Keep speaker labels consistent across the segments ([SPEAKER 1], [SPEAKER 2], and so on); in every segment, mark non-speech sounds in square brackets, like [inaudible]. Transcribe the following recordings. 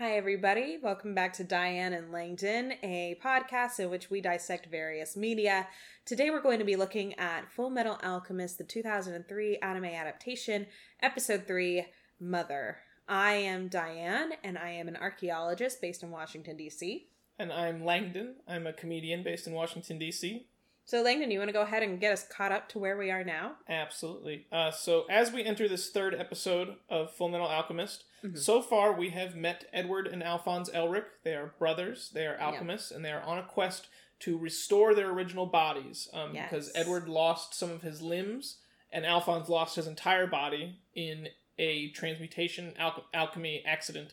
[SPEAKER 1] Hi, everybody. Welcome back to Diane and Langdon, a podcast in which we dissect various media. Today, we're going to be looking at Full Metal Alchemist, the 2003 anime adaptation, Episode 3 Mother. I am Diane, and I am an archaeologist based in Washington, D.C.
[SPEAKER 2] And I'm Langdon. I'm a comedian based in Washington, D.C.
[SPEAKER 1] So, Langdon, you want to go ahead and get us caught up to where we are now?
[SPEAKER 2] Absolutely. Uh, so, as we enter this third episode of Full Metal Alchemist, mm-hmm. so far we have met Edward and Alphonse Elric. They are brothers, they are alchemists, and they are on a quest to restore their original bodies. Um, yes. Because Edward lost some of his limbs, and Alphonse lost his entire body in a transmutation al- alchemy accident.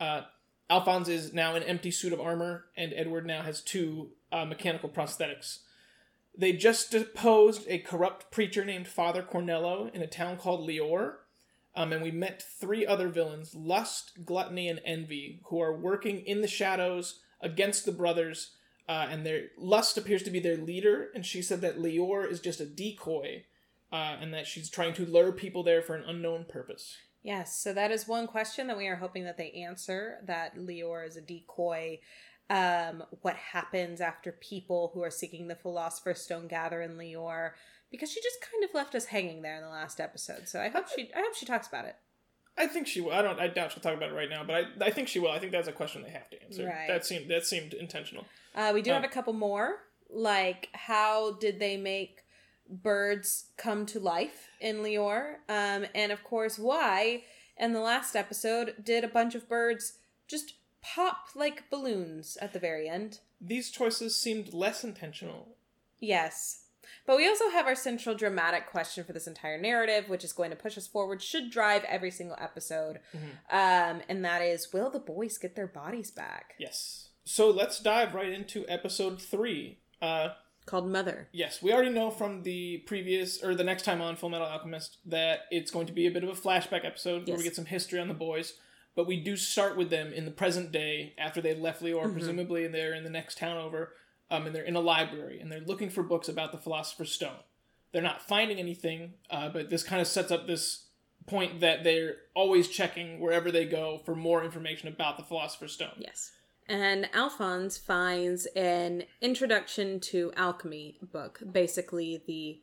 [SPEAKER 2] Uh, Alphonse is now an empty suit of armor, and Edward now has two uh, mechanical prosthetics. They just deposed a corrupt preacher named Father Cornello in a town called Lior. Um, and we met three other villains Lust, Gluttony, and Envy, who are working in the shadows against the brothers. Uh, and their Lust appears to be their leader, and she said that Lior is just a decoy, uh, and that she's trying to lure people there for an unknown purpose.
[SPEAKER 1] Yes, so that is one question that we are hoping that they answer that Lior is a decoy um, what happens after people who are seeking the Philosopher's Stone gather in Lior, because she just kind of left us hanging there in the last episode. So I hope she, I hope she talks about it.
[SPEAKER 2] I think she will. I don't. I doubt she'll talk about it right now, but I, I think she will. I think that's a question they have to answer. Right. That seemed that seemed intentional.
[SPEAKER 1] Uh, we do um, have a couple more. Like, how did they make birds come to life in Lior? Um, and of course, why? In the last episode, did a bunch of birds just pop like balloons at the very end.
[SPEAKER 2] These choices seemed less intentional.
[SPEAKER 1] Yes. But we also have our central dramatic question for this entire narrative, which is going to push us forward, should drive every single episode. Mm-hmm. Um, and that is will the boys get their bodies back?
[SPEAKER 2] Yes. So let's dive right into episode three. Uh,
[SPEAKER 1] Called Mother.
[SPEAKER 2] Yes, we already know from the previous or the next time on Full Metal Alchemist that it's going to be a bit of a flashback episode yes. where we get some history on the boys but we do start with them in the present day after they left Lior, mm-hmm. presumably, and they're in the next town over, um, and they're in a library and they're looking for books about the Philosopher's Stone. They're not finding anything, uh, but this kind of sets up this point that they're always checking wherever they go for more information about the Philosopher's Stone.
[SPEAKER 1] Yes. And Alphonse finds an introduction to alchemy book, basically the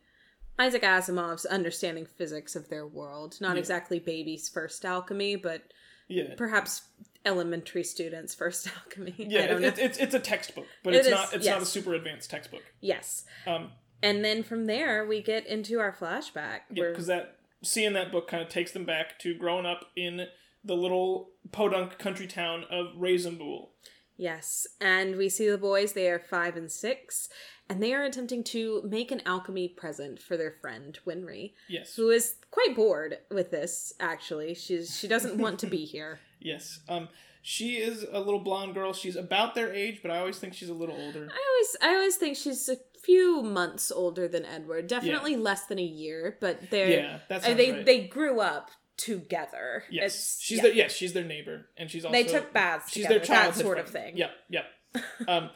[SPEAKER 1] Isaac Asimov's understanding physics of their world. Not yeah. exactly baby's first alchemy, but yeah. Perhaps elementary students first [laughs] alchemy.
[SPEAKER 2] Yeah, it, it, it's it's a textbook, but it it's is, not it's yes. not a super advanced textbook.
[SPEAKER 1] Yes. Um, and then from there we get into our flashback.
[SPEAKER 2] Yeah, because that seeing that book kind of takes them back to growing up in the little podunk country town of Resembool.
[SPEAKER 1] Yes, and we see the boys. They are five and six, and they are attempting to make an alchemy present for their friend Winry.
[SPEAKER 2] Yes,
[SPEAKER 1] who is quite bored with this. Actually, she's she doesn't want to be here. [laughs]
[SPEAKER 2] Yes, um, she is a little blonde girl. She's about their age, but I always think she's a little older.
[SPEAKER 1] I always I always think she's a few months older than Edward. Definitely yeah. less than a year, but they're yeah, that's uh, they right. they grew up together.
[SPEAKER 2] Yes, it's, she's yeah. their yes, she's their neighbor, and she's also
[SPEAKER 1] they took baths. She's together, their child sort friend. of thing.
[SPEAKER 2] Yep, yep. [laughs] um,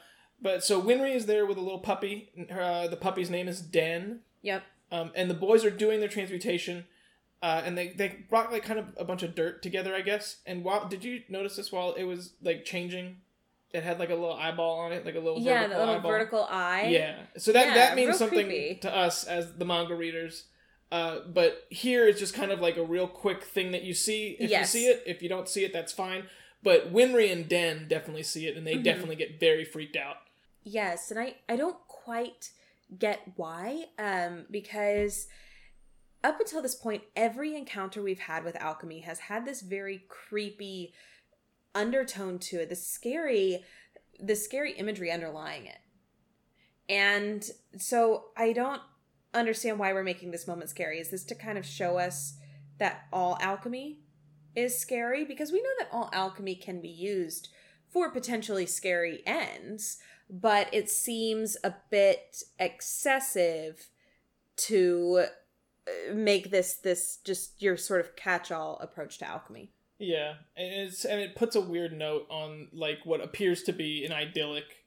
[SPEAKER 2] but so Winry is there with a little puppy. Uh, the puppy's name is Den.
[SPEAKER 1] Yep.
[SPEAKER 2] Um, and the boys are doing their transmutation, uh, and they they brought like kind of a bunch of dirt together, I guess. And while did you notice this while it was like changing? It had like a little eyeball on it, like a little
[SPEAKER 1] yeah, the little eyeball. vertical eye.
[SPEAKER 2] Yeah, so that yeah, that means something creepy. to us as the manga readers. Uh, but here it's just kind of like a real quick thing that you see. If yes. you see it, if you don't see it, that's fine. But Winry and Den definitely see it, and they mm-hmm. definitely get very freaked out.
[SPEAKER 1] Yes, and I I don't quite get why um because up until this point every encounter we've had with alchemy has had this very creepy undertone to it, the scary the scary imagery underlying it. And so I don't understand why we're making this moment scary. Is this to kind of show us that all alchemy is scary? Because we know that all alchemy can be used for potentially scary ends but it seems a bit excessive to uh, make this this just your sort of catch-all approach to alchemy.
[SPEAKER 2] Yeah, and it's and it puts a weird note on like what appears to be an idyllic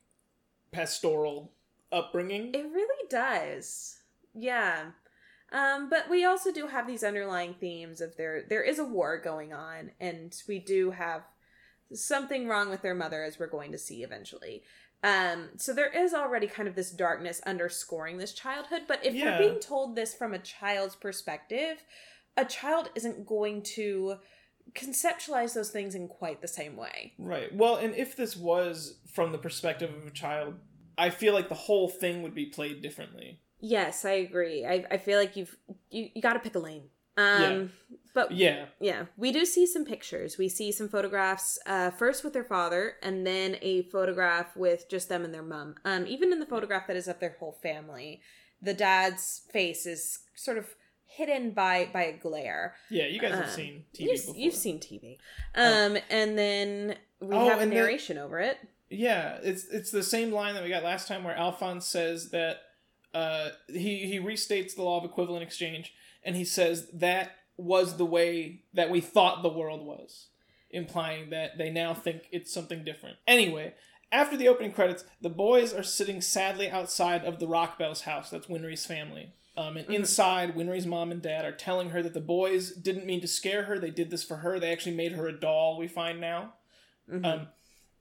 [SPEAKER 2] pastoral upbringing.
[SPEAKER 1] It really does. Yeah. Um, but we also do have these underlying themes of there there is a war going on and we do have something wrong with their mother, as we're going to see eventually. Um, so there is already kind of this darkness underscoring this childhood, but if
[SPEAKER 2] Yeah.
[SPEAKER 1] we're being told this from a child's perspective, a child isn't going to conceptualize those things in quite the same way.
[SPEAKER 2] Right. Well, and if this was from the perspective of a child, I feel like the whole thing would be played differently.
[SPEAKER 1] Yes, I agree. I, I feel like you've you, you got to pick a lane. Um, but
[SPEAKER 2] Yeah.
[SPEAKER 1] Yeah, we do see some pictures. We see some photographs, uh, first with their father, and then a photograph with just them and their mom. Um, even in the photograph that is of their whole family, the dad's face is sort of hidden by by a glare.
[SPEAKER 2] Yeah, you guys have
[SPEAKER 1] Um,
[SPEAKER 2] seen TV
[SPEAKER 1] you've, you've seen TV. Um, and then we
[SPEAKER 2] Oh,
[SPEAKER 1] have
[SPEAKER 2] the-
[SPEAKER 1] narration over it.
[SPEAKER 2] Yeah, it's it's the same line that we got last time where Alphonse says that uh, he he restates the law of equivalent exchange and he says that was the way that we thought the world was, implying that they now think it's something different. Anyway, after the opening credits, the boys are sitting sadly outside of the Rockbell's house. That's Winry's family. Um, and
[SPEAKER 1] Mhm.
[SPEAKER 2] inside, Winry's mom and dad are telling her that the boys didn't mean to scare her. They did this for her. They actually made her a doll. We find now.
[SPEAKER 1] Mhm.
[SPEAKER 2] Um,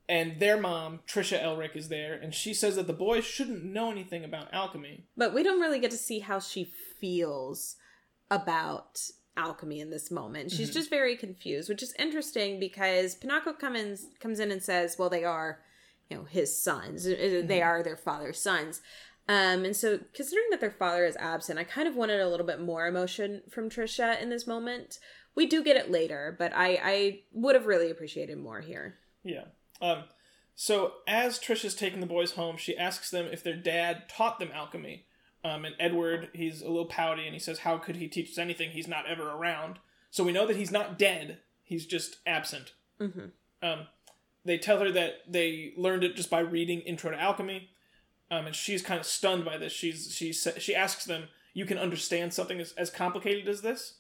[SPEAKER 2] and their mom, Trisha Elric, is there, and she says that the boys shouldn't know anything about alchemy.
[SPEAKER 1] but we don't really get to see how she feels about alchemy in this moment. She's
[SPEAKER 2] Mhm.
[SPEAKER 1] just very confused, which is interesting because Pinako comes comes in and says, "Well, they are, you know, his sons. Uh, They
[SPEAKER 2] Mhm.
[SPEAKER 1] are their father's sons." Um, and so, considering that their father is absent, I kind of wanted a little bit more emotion from Trisha in this moment. We do get it later, but I I would have really appreciated more here.
[SPEAKER 2] Yeah. Um, so as Trisha's taking the boys home, she asks them if their dad taught them alchemy. Um, and Edward, he's a little pouty, and he says, "How could he teach us anything? He's not ever around." So we know that he's not dead; he's just absent.
[SPEAKER 1] hmm
[SPEAKER 2] Um, they tell her that they learned it just by reading Intro to Alchemy, um, and she's kind of stunned by this. She's she she asks them, "You can understand something as, as complicated as this?"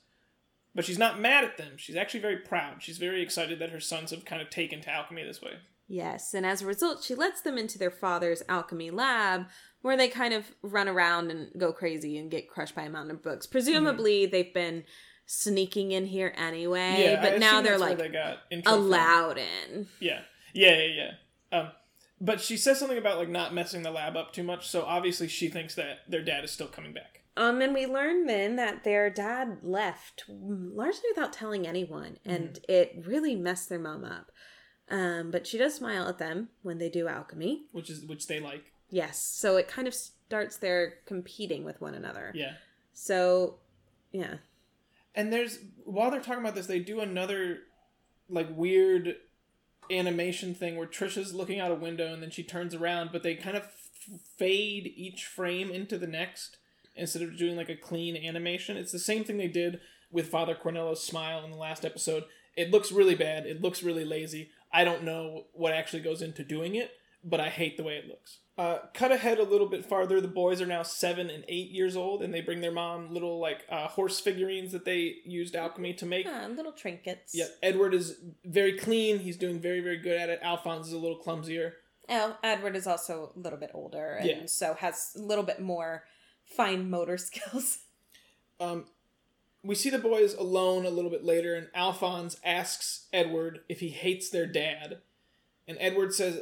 [SPEAKER 2] But she's not mad at them. She's actually very proud. She's very excited that her sons have kind of taken to alchemy this way.
[SPEAKER 1] Yes, and as a result, she lets them into their father's alchemy lab where they kind of run around and go crazy and get crushed by a mountain of books. Presumably, they've been sneaking in here anyway,
[SPEAKER 2] yeah, I
[SPEAKER 1] but now they're like
[SPEAKER 2] they got from.
[SPEAKER 1] allowed in.
[SPEAKER 2] Yeah, yeah, yeah, yeah. Um, but she says something about like not messing the lab up too much. So obviously she thinks that their dad is still coming back.
[SPEAKER 1] Um, and we learn then that their dad left largely without telling anyone, and it really messed their mom up. Um, but she does smile at them when they do alchemy.
[SPEAKER 2] which is which they like.
[SPEAKER 1] Yes, so it kind of starts their competing with one another.
[SPEAKER 2] Yeah.
[SPEAKER 1] So, yeah.
[SPEAKER 2] And there's while they're talking about this, they do another like weird animation thing where Trisha's looking out a window and then she turns around, but they kind of f- fade each frame into the next instead of doing like a clean animation. It's the same thing they did with Father Cornello's smile in the last episode. It looks really bad. It looks really lazy. I don't know what actually goes into doing it, but I hate the way it looks. Uh, cut ahead a little bit farther. The boys are now seven and eight years old, and they bring their mom little like uh, horse figurines that they used alchemy to make.
[SPEAKER 1] Ah, little trinkets.
[SPEAKER 2] Yeah, Edward is very clean. He's doing very, very good at it. Alphonse is a little clumsier.
[SPEAKER 1] Oh, Edward is also a little bit older and
[SPEAKER 2] Yeah.
[SPEAKER 1] so has a little bit more fine motor [laughs] skills.
[SPEAKER 2] Um, we see the boys alone a little bit later, and Alphonse asks Edward if he hates their dad, and Edward says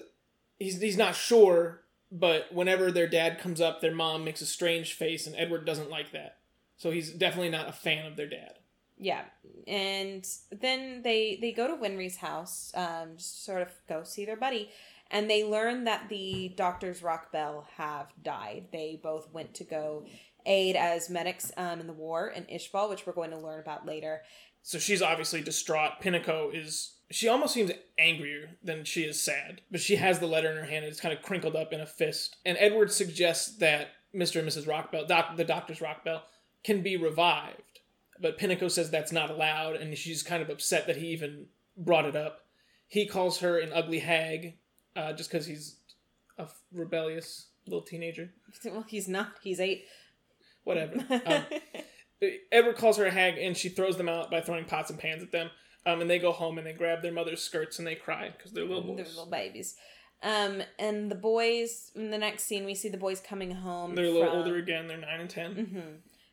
[SPEAKER 2] he's he's not sure, but whenever their dad comes up, their mom makes a strange face, and Edward doesn't like that. So he's definitely not a fan of their dad.
[SPEAKER 1] Yeah, and then they they go to Winry's house, um, sort of go see their buddy, and they learn that the doctors Rockbell have died. They both went to go aid as medics um, in the war in Ishbal, which we're going to learn about later.
[SPEAKER 2] So she's obviously distraught. Pinako is she almost seems angrier than she is sad, but she has the letter in her hand. and It's kind of crinkled up in a fist. And Edward suggests that Mr. and Mrs. Rockbell, doc, the doctor's Rockbell, can be revived, but Pinako says that's not allowed, and she's kind of upset that he even brought it up. He calls her an ugly hag, uh, just because he's a rebellious little teenager. [laughs]
[SPEAKER 1] Well, he's not. He's eight.
[SPEAKER 2] Whatever. [laughs] Um, Edward calls her a hag, and she throws them out by throwing pots and pans at them. Um, and they go home and they grab their mother's skirts and they cry because they're little
[SPEAKER 1] They're little babies. Um, and the boys in the next scene, we see the boys coming home.
[SPEAKER 2] They're a little
[SPEAKER 1] from-
[SPEAKER 2] older again. They're nine and 10
[SPEAKER 1] hmm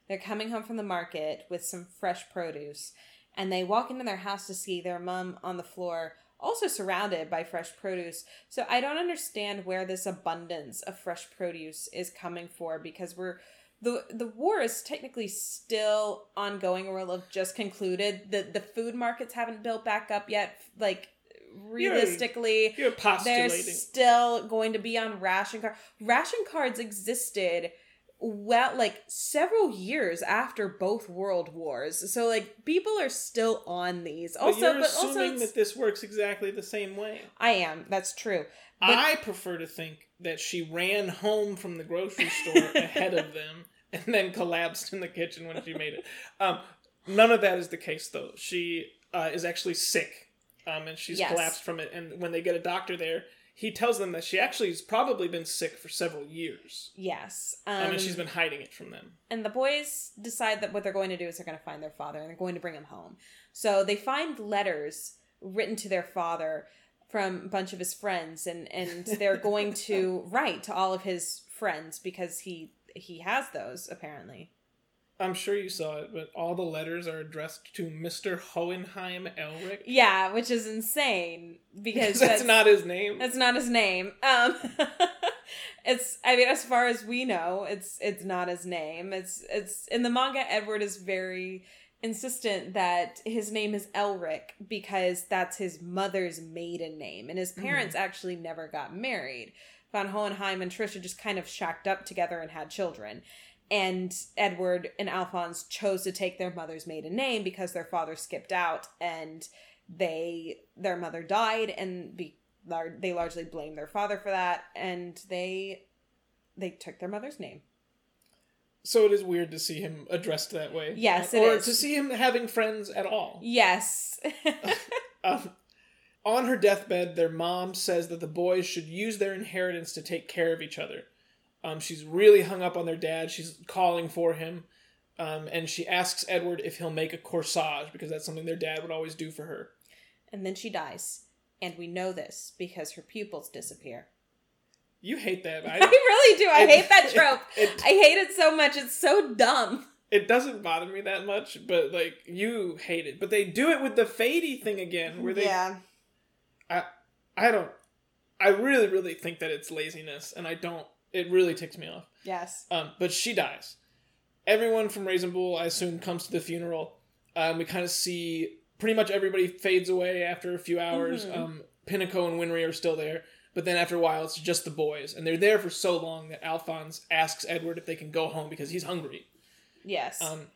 [SPEAKER 1] They're coming home from the market with some fresh produce, and they walk into their house to see their mom on the floor also surrounded by fresh produce. So I don't understand where this abundance of fresh produce is coming for because we're the the war is technically still ongoing or will have just concluded. The the food markets haven't built back up yet. Like realistically,
[SPEAKER 2] you're, you're
[SPEAKER 1] they're still going to be on ration card. Ration cards existed well like several years after both world wars. So like people are still on these. Also
[SPEAKER 2] but, you're
[SPEAKER 1] but
[SPEAKER 2] assuming
[SPEAKER 1] also
[SPEAKER 2] that this works exactly the same way.
[SPEAKER 1] I am. That's true.
[SPEAKER 2] But, i prefer to think that she ran home from the grocery store [laughs] ahead of them and then collapsed in the kitchen when she made it. Um, none of that is the case though. She uh, is actually sick um, and she's yes. collapsed from it. And when they get a doctor there he tells them that she actually has probably been sick for several years.
[SPEAKER 1] Yes.
[SPEAKER 2] Um, I mean, she's been hiding it from them.
[SPEAKER 1] And the boys decide that what they're going to do is they're going to find their father and they're going to bring him home. So they find letters written to their father from a bunch of his friends and and [laughs] they're going to write to all of his friends because he he has those apparently.
[SPEAKER 2] I'm sure you saw it, but all the letters are addressed to Mr. Hohenheim Elric.
[SPEAKER 1] Yeah, which is insane because
[SPEAKER 2] that's, [laughs] that's, not his name.
[SPEAKER 1] That's not his name. Um, [laughs] it's I mean, as far as we know, it's it's not his name. It's it's in the manga. Edward is very insistent that his name is Elric because that's his mother's maiden name, and his parents mm-hmm. actually never got married. Von Hohenheim and Trisha just kind of shacked up together and had children and Edward and Alphonse chose to take their mother's maiden name because their father skipped out and they their mother died and be, they largely blame their father for that and they they took their mother's name.
[SPEAKER 2] So it is weird to see him addressed that way.
[SPEAKER 1] Yes,
[SPEAKER 2] or is. to see him having friends at all.
[SPEAKER 1] Yes. [laughs]
[SPEAKER 2] um, on her deathbed, their mom says that the boys should use their inheritance to take care of each other. Um, she's really hung up on their dad. She's calling for him. Um, and she asks Edward if he'll make a corsage because that's something their dad would always do for her.
[SPEAKER 1] And then she dies. And we know this because her pupils disappear.
[SPEAKER 2] You hate that. [laughs]
[SPEAKER 1] I, I really do. I it, hate that [laughs] trope. It, it, I hate it so much. It's so dumb.
[SPEAKER 2] It doesn't bother me that much, but like you hate it. But they do it with the Fady thing again, where they.
[SPEAKER 1] Yeah.
[SPEAKER 2] I, I don't. I really, really think that it's laziness, and I don't it really ticks me off.
[SPEAKER 1] Yes.
[SPEAKER 2] Um, but she dies. Everyone from Resembool, I assume, comes to the funeral. Um, we kind of see pretty much everybody fades away after a few hours. Mm-hmm. Um, Pinako and Winry are still there, but then after a while, it's just the boys, and they're there for so long that Alphonse asks Edward if they can go home because he's hungry.
[SPEAKER 1] Yes.
[SPEAKER 2] Um,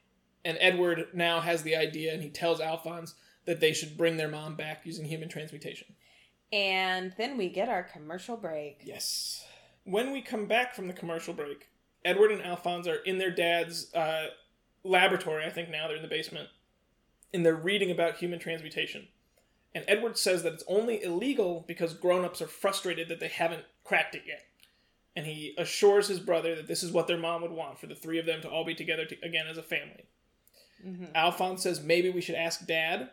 [SPEAKER 2] and Edward now has the idea, and he tells Alphonse that they should bring their mom back using human transmutation.
[SPEAKER 1] And then we get our commercial break.
[SPEAKER 2] Yes when we come back from the commercial break, Edward and Alphonse are in their dad's uh, laboratory. I think now they're in the basement, and they're reading about human transmutation. And Edward says that it's only illegal because grown-ups are frustrated that they haven't cracked it yet. And he assures his brother that this is what their mom would want for the three of them to all be together to, again as a family. Mm-hmm. Alphonse says maybe we should ask Dad.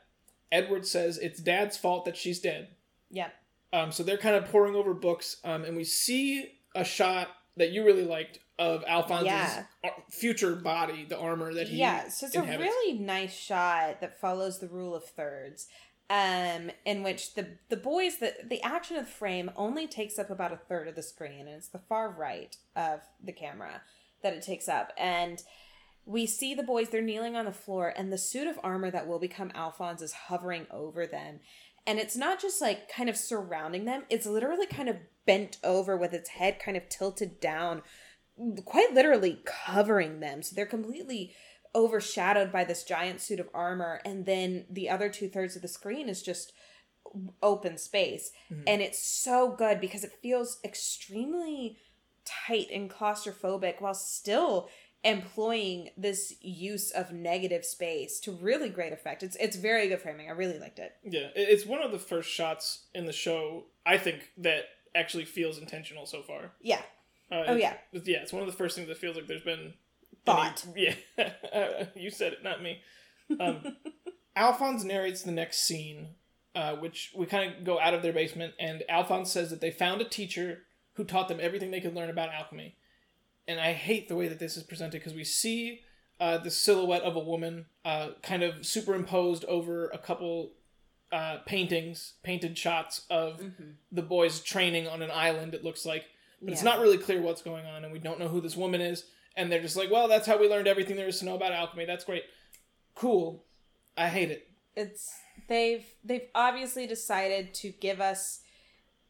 [SPEAKER 2] Edward says it's Dad's fault that she's dead.
[SPEAKER 1] Yeah.
[SPEAKER 2] Um, so they're kind of poring over books, um, and we see a shot that you really liked of Alphonse's yeah. future body, the armor that he yeah. So it's inhabits.
[SPEAKER 1] a really nice shot that follows the rule of thirds, um, in which the the boys the the action of the frame only takes up about a third of the screen, and it's the far right of the camera that it takes up, and we see the boys they're kneeling on the floor, and the suit of armor that will become Alphonse is hovering over them, and it's not just like kind of surrounding them it's literally kind of bent over with its head kind of tilted down quite literally covering them so they're completely overshadowed by this giant suit of armor and then the other two-thirds of the screen is just open space mm-hmm. and it's so good because it feels extremely tight and claustrophobic while still employing this use of negative space to really great effect. It's it's very good framing. I really liked it.
[SPEAKER 2] Yeah, it's one of the first shots in the show I think that actually feels intentional so far.
[SPEAKER 1] Yeah.
[SPEAKER 2] Uh,
[SPEAKER 1] oh yeah.
[SPEAKER 2] Yeah, it's one of the first things that feels like there's been
[SPEAKER 1] thought.
[SPEAKER 2] Any, [laughs] yeah, you said it, not me. Um, [laughs] Alphonse narrates the next scene, uh, which we kind of go out of their basement, and Alphonse says that they found a teacher who taught them everything they could learn about alchemy and I hate the way that this is presented because we see uh, the silhouette of a woman uh, kind of superimposed over a couple uh, paintings, painted shots of
[SPEAKER 1] Mm-hmm.
[SPEAKER 2] the boys training on an island. It looks like, but it's not really clear what's going on, and we don't know who this woman is. And they're just like, well, that's how we learned everything there is to know about alchemy. That's great, cool. I hate it.
[SPEAKER 1] it's they've they've obviously decided to give us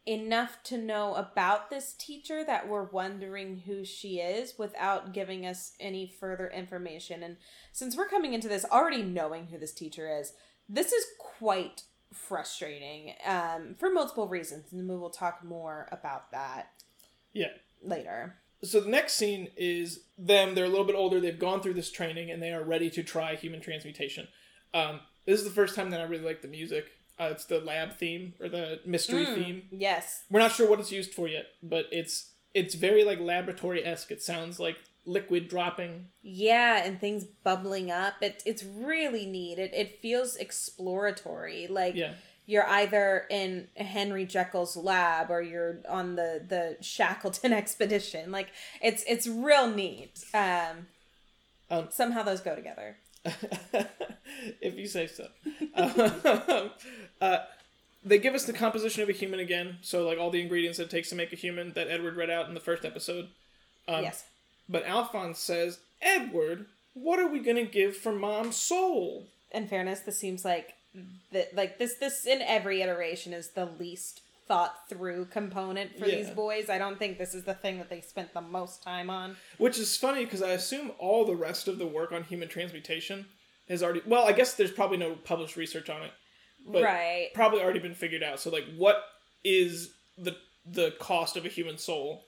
[SPEAKER 1] enough to know about this teacher that we're wondering who she is without giving us any further information and since we're coming into this already knowing who this teacher is this is quite frustrating um, for multiple reasons and we will talk more about that
[SPEAKER 2] Yeah.
[SPEAKER 1] later
[SPEAKER 2] So the next scene is them. They're a little bit older. They've gone through this training and they are ready to try human transmutation. Um, this is the first time that I really like the music. Uh, it's the lab theme or the mystery
[SPEAKER 1] Mm,
[SPEAKER 2] theme.
[SPEAKER 1] yes
[SPEAKER 2] We're not sure what it's used for yet, but it's it's very like laboratory esque. It sounds like liquid dropping.
[SPEAKER 1] Yeah, and things bubbling up. It, it's really neat. It, it feels exploratory. Like
[SPEAKER 2] Yeah.
[SPEAKER 1] you're either in Henry Jekyll's lab or you're on the, the Shackleton [laughs] expedition. Like it's it's real neat. Um,
[SPEAKER 2] Um,
[SPEAKER 1] somehow those go together. [laughs]
[SPEAKER 2] if you say so. Um, [laughs] uh, they give us the composition of a human again, so like all the ingredients that it takes to make a human that Edward read out in the first episode. Um,
[SPEAKER 1] yes.
[SPEAKER 2] But Alphonse says, Edward, what are we gonna give for mom's soul?
[SPEAKER 1] In fairness, this seems like that like this this in every iteration is the least thought through component for these boys. I don't think this is the thing that they spent the most time on.
[SPEAKER 2] Which is funny because I assume all the rest of the work on human transmutation has already. Well, I guess there's probably no published research on it, but
[SPEAKER 1] right.
[SPEAKER 2] probably already been figured out. So, like, what is the the cost of a human soul?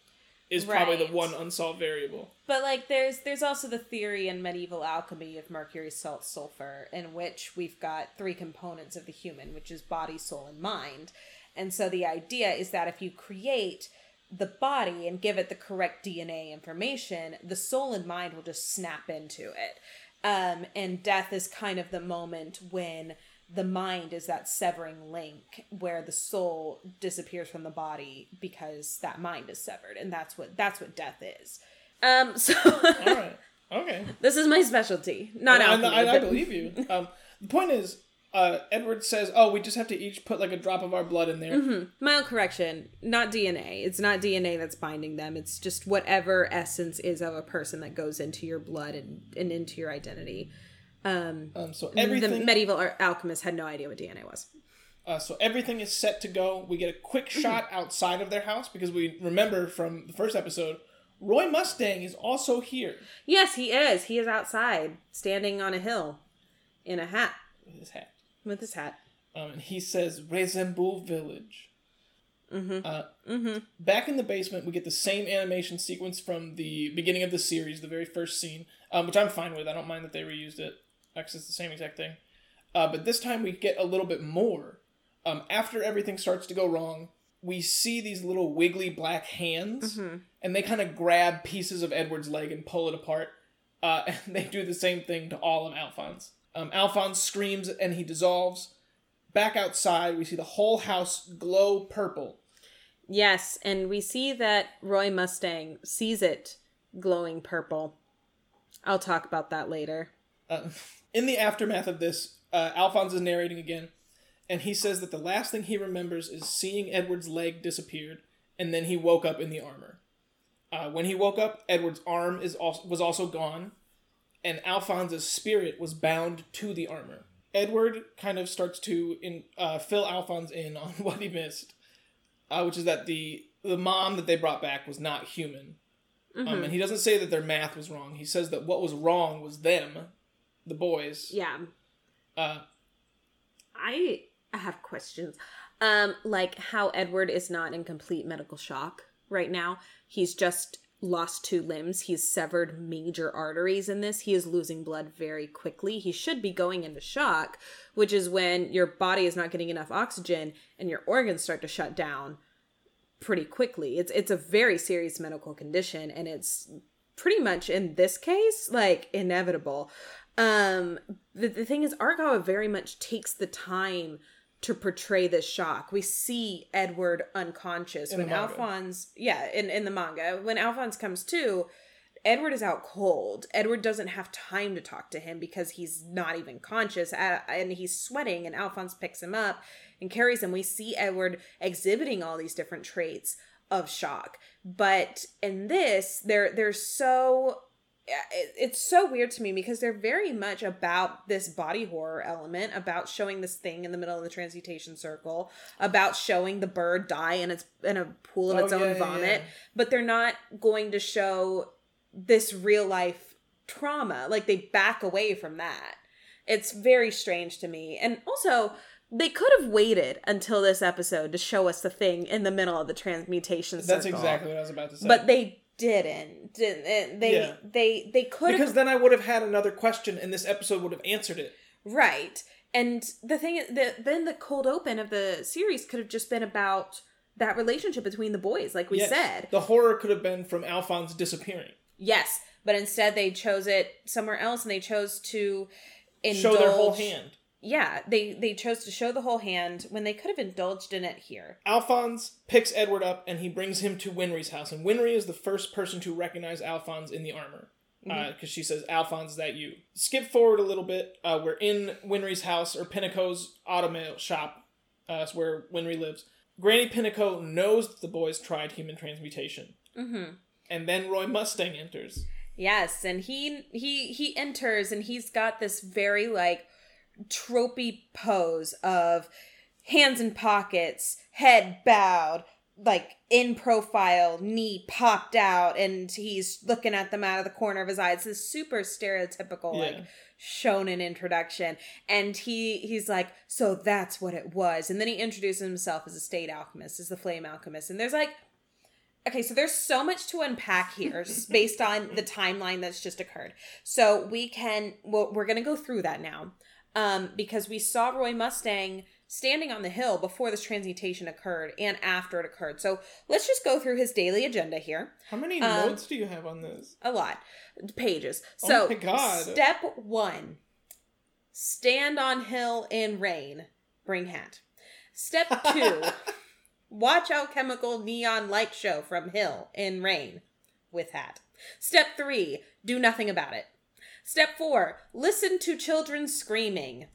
[SPEAKER 2] Is probably the one unsolved variable.
[SPEAKER 1] But like there's there's also the theory in medieval alchemy of mercury, salt, sulfur, in which we've got three components of the human, which is body, soul, and mind. And so the idea is that if you create the body and give it the correct DNA information, the soul and mind will just snap into it. Um, and death is kind of the moment when the mind is that severing link where the soul disappears from the body because that mind is severed and that's what that's what death is um [laughs] so
[SPEAKER 2] All right. Okay.
[SPEAKER 1] this is my specialty not
[SPEAKER 2] I, I, I believe you. Um, the point is, uh, Edward says, "Oh, we just have to each put like a drop of our blood in there."
[SPEAKER 1] Mm-hmm. mild correction not dna it's not dna that's binding them it's just whatever essence is of a person that goes into your blood and, and into your identity um
[SPEAKER 2] Um, so
[SPEAKER 1] the
[SPEAKER 2] everything,
[SPEAKER 1] medieval alchemists had no idea what dna was
[SPEAKER 2] uh, so everything is set to go. We get a quick
[SPEAKER 1] Mm-hmm.
[SPEAKER 2] shot outside of their house because we remember from the first episode, Roy Mustang is also here
[SPEAKER 1] yes he is he is outside standing on a hill in a hat
[SPEAKER 2] with his hat.
[SPEAKER 1] With his hat
[SPEAKER 2] Um, and he says Resembool Village.
[SPEAKER 1] mm-hmm
[SPEAKER 2] Uh,
[SPEAKER 1] mm-hmm
[SPEAKER 2] back in the basement, we get the same animation sequence from the beginning of the series, the very first scene, um, which I'm fine with. I don't mind that they reused it, because it's the same exact thing. Uh, but this time we get a little bit more. Um, after everything starts to go wrong, we see these little wiggly black hands,
[SPEAKER 1] Mm-hmm.
[SPEAKER 2] and they kind of grab pieces of Edward's leg and pull it apart. Uh, [laughs] and they do the same thing to all of Alphonse. Um, Alphonse screams and he dissolves. Back outside, we see the whole house glow purple.
[SPEAKER 1] Yes, and we see that Roy Mustang sees it glowing purple. I'll talk about that later.
[SPEAKER 2] Uh, [laughs] in the aftermath of this, uh, Alphonse is narrating again, and he says that the last thing he remembers is seeing Edward's leg disappeared, and then he woke up in the armor. Uh, when he woke up, Edward's arm is also, was also gone, and Alphonse's spirit was bound to the armor. Edward kind of starts to in, uh, fill Alphonse in [laughs] on what he missed, uh, which is that the the mom that they brought back was not human. Um, and he doesn't say that their math was wrong. He says that what was wrong was them, the boys.
[SPEAKER 1] Yeah,
[SPEAKER 2] Uh,
[SPEAKER 1] I have questions. Um, like how Edward is not in complete medical shock right now. He's just lost two limbs. He's severed major arteries in this. He is losing blood very quickly. He should be going into shock, which is when your body is not getting enough oxygen and your organs start to shut down pretty quickly. It's it's a very serious medical condition and it's pretty much in this case like inevitable. Um the, the thing is Argyle very much takes the time to portray this shock. We see Edward unconscious
[SPEAKER 2] In
[SPEAKER 1] when. Alphonse yeah, in, in the manga. When Alphonse comes to, Edward is out cold. Edward doesn't have time to talk to him because he's not even conscious and he's sweating and Alphonse picks him up and carries him. We see Edward exhibiting all these different traits of shock. But in this, they're they're so it's so weird to me because they're very much about this body horror element about showing this thing in the middle of the transmutation circle about showing the bird die in its in a pool of oh, its yeah, own vomit yeah. but they're not going to show this real life trauma like they back away from that it's very strange to me and also they could have waited until this episode to show us the thing in the middle of the transmutation circle.
[SPEAKER 2] That's exactly what I was about to say.
[SPEAKER 1] But they didn't. didn't eh, they yeah. they they could
[SPEAKER 2] Because then I would have had another question and this episode would have answered it.
[SPEAKER 1] Right. And the thing is that then the cold open of the series could have just been about that relationship between the boys, like we yes. said.
[SPEAKER 2] The horror could have been from Alphonse disappearing.
[SPEAKER 1] Yes. But instead they chose it somewhere else and they chose to
[SPEAKER 2] indulge, show their whole hand
[SPEAKER 1] yeah, they they chose to show the whole hand when they could have indulged in it here.
[SPEAKER 2] Alphonse picks Edward up and he brings him to Winry's house, and Winry is the first person to recognize Alphonse in the armor because mm-hmm. uh, she says, "Alphonse, is that you?" Skip forward a little bit. Uh, we're in Winry's house or Pinako's automail shop. Uh, where Winry lives. Granny Pinako knows that the boys tried human transmutation, mm-hmm. and then Roy Mustang enters.
[SPEAKER 1] Yes, and he he he enters and he's got this very like tropey pose of hands in pockets, head bowed, like in profile, knee popped out, and he's looking at them out of the corner of his eye. It's this super stereotypical, yeah. like shonen introduction. And he he's like, so that's what it was. And then he introduces himself as a state alchemist, as the flame alchemist. And there's like Okay, so there's so much to unpack here [laughs] based on the timeline that's just occurred. So we can, well, we're going to go through that now um, because we saw Roy Mustang standing on the hill before this transmutation occurred and after it occurred. So let's just go through his daily agenda here.
[SPEAKER 2] How many um, notes do you have on this?
[SPEAKER 1] A lot. Pages. Oh so
[SPEAKER 2] oh my God.
[SPEAKER 1] step one stand on hill in rain, bring hat. Step two [laughs] watch alchemical neon light show from hill in rain with hat. Step three do nothing about it. Step four, listen to children screaming.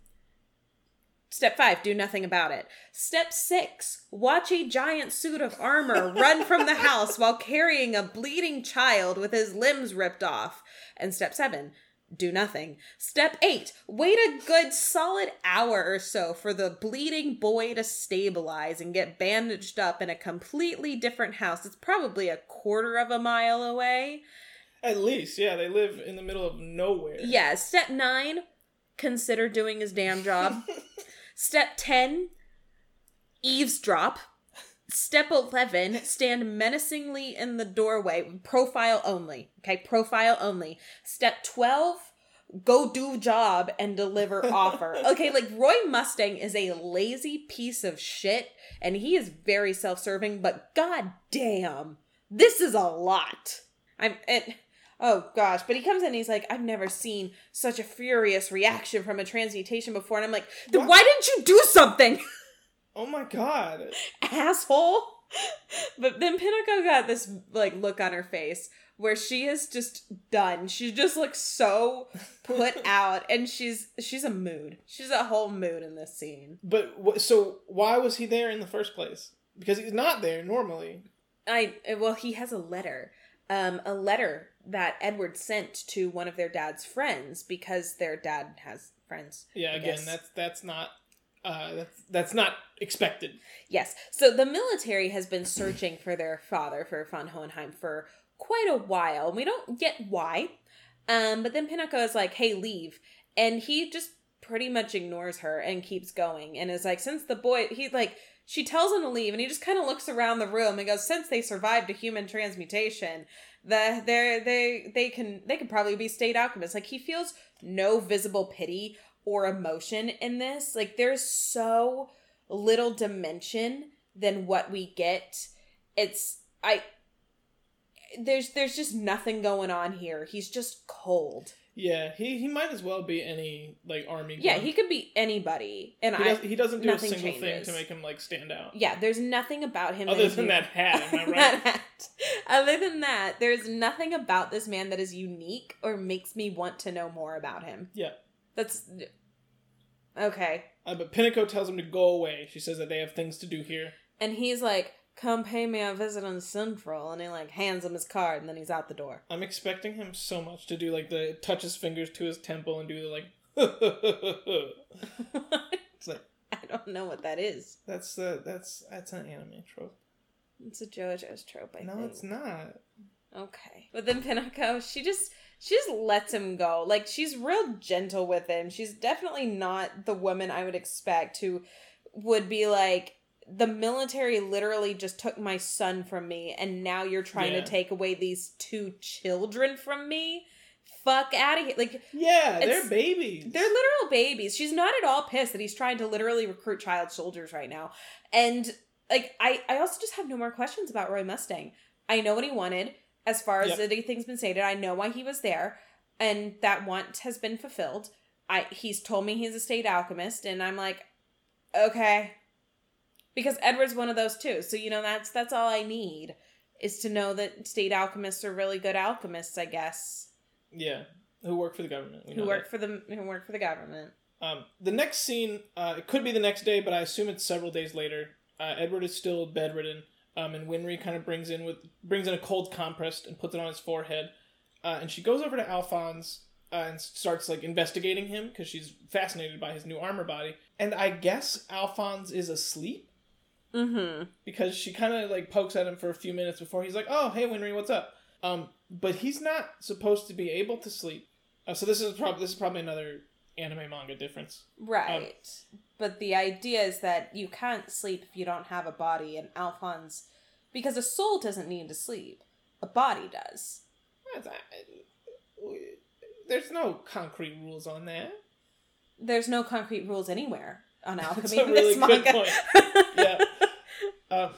[SPEAKER 1] Step five, do nothing about it. Step six, watch a giant suit of armor [laughs] run from the house while carrying a bleeding child with his limbs ripped off. And step seven, do nothing. Step eight, wait a good solid hour or so for the bleeding boy to stabilize and get bandaged up in a completely different house. It's probably a quarter of a mile away.
[SPEAKER 2] At least, yeah, they live in the middle of nowhere.
[SPEAKER 1] Yeah. Step nine, consider doing his damn job. [laughs] Step 10, eavesdrop. Step 11, stand menacingly in the doorway, profile only. Okay, profile only. Step 12, go do job and deliver [laughs] offer. Okay, like Roy Mustang is a lazy piece of shit and he is very self-serving, but god damn, this is a lot. I'm it oh gosh. But he comes in and he's like i've never seen such a furious reaction from a transmutation before. And i'm like then why didn't you do something? [laughs]
[SPEAKER 2] Oh my god.
[SPEAKER 1] Asshole. But then Pinako got this like look on her face where she is just done. She just looks so put [laughs] out and she's she's a mood. She's a whole mood in this scene.
[SPEAKER 2] But so why was he there in the first place? Because he's not there normally.
[SPEAKER 1] I well he has a letter um, a letter that Edward sent to one of their dad's friends because their dad has friends.
[SPEAKER 2] Yeah, again, that's that's not uh, that's that's not expected.
[SPEAKER 1] Yes. So the military has been searching for their father for von Hohenheim for quite a while. We don't get why. Um, but then Pinako is like, "Hey, leave," and he just pretty much ignores her and keeps going and is like, "Since the boy, he's like." She tells him to leave, and he just kind of looks around the room and goes, "Since they survived a human transmutation, that they they they can they can probably be state alchemists. Like he feels no visible pity or emotion in this. Like there's so little dimension than what we get. It's I there's there's just nothing going on here. He's just cold.
[SPEAKER 2] Yeah, he, he might as well be any like army.
[SPEAKER 1] Yeah,
[SPEAKER 2] grunt.
[SPEAKER 1] he could be anybody, and
[SPEAKER 2] He,
[SPEAKER 1] I
[SPEAKER 2] does, he doesn't do a single thing to make him like stand out.
[SPEAKER 1] yeah, there's nothing about him
[SPEAKER 2] Other than that hat, am I [laughs] right?
[SPEAKER 1] That hat. Other than that, there's nothing about this man that is unique or makes me want to know more about him.
[SPEAKER 2] Yeah.
[SPEAKER 1] That's okay.
[SPEAKER 2] Uh, but Pinako tells him to go away. She says that they have things to do here.
[SPEAKER 1] And he's like, "Come pay me a visit in Central," and he like hands him his card, and then he's out the door.
[SPEAKER 2] I'm expecting him so much to do like the touch his fingers to his temple and do the like. [laughs] it's like [laughs]
[SPEAKER 1] I don't know what that is.
[SPEAKER 2] that's uh, that's that's an anime trope.
[SPEAKER 1] It's a JoJo's trope, I
[SPEAKER 2] no,
[SPEAKER 1] think.
[SPEAKER 2] it's not.
[SPEAKER 1] Okay. But then Pinako, she just she just lets him go. Like she's real gentle with him. She's definitely not the woman I would expect who would be like the military literally just took my son from me and now you're trying
[SPEAKER 2] Yeah.
[SPEAKER 1] to take away these two children from me. Fuck out of here. Like
[SPEAKER 2] Yeah, they're babies.
[SPEAKER 1] they're literal babies. She's not at all pissed that he's trying to literally recruit child soldiers right now. And like I I also just have no more questions about Roy Mustang. I know what he wanted as far as
[SPEAKER 2] Yep.
[SPEAKER 1] anything's been stated. I know why he was there and that want has been fulfilled. I he's told me he's a state alchemist and I'm like okay. Because Edward's one of those too. So you know that's that's all I need is to know that state alchemists are really good alchemists, I guess.
[SPEAKER 2] yeah, who work for the government.
[SPEAKER 1] Who work for the who work for the government.
[SPEAKER 2] Um, the next scene, uh, it could be the next day, but I assume it's several days later. Uh, Edward is still bedridden, um, and Winry kind of brings in with brings in a cold compress and puts it on his forehead, uh, and she goes over to Alphonse uh, and starts like investigating him because she's fascinated by his new armor body. And I guess Alphonse is asleep
[SPEAKER 1] Mm-hmm.
[SPEAKER 2] because she kind of like pokes at him for a few minutes before he's like, "Oh, hey, Winry, what's up?" Um, but he's not supposed to be able to sleep. Uh, so this is probably this is probably another anime manga difference.
[SPEAKER 1] Right. but the idea is that you can't sleep if you don't have a body, and Alphonse, because a soul doesn't need to sleep, a body does.
[SPEAKER 2] There's no concrete rules on that.
[SPEAKER 1] There's no concrete rules anywhere on alchemy [laughs]
[SPEAKER 2] That's a
[SPEAKER 1] in [laughs]
[SPEAKER 2] really
[SPEAKER 1] this
[SPEAKER 2] good
[SPEAKER 1] manga.
[SPEAKER 2] point. [laughs] Yeah. Um,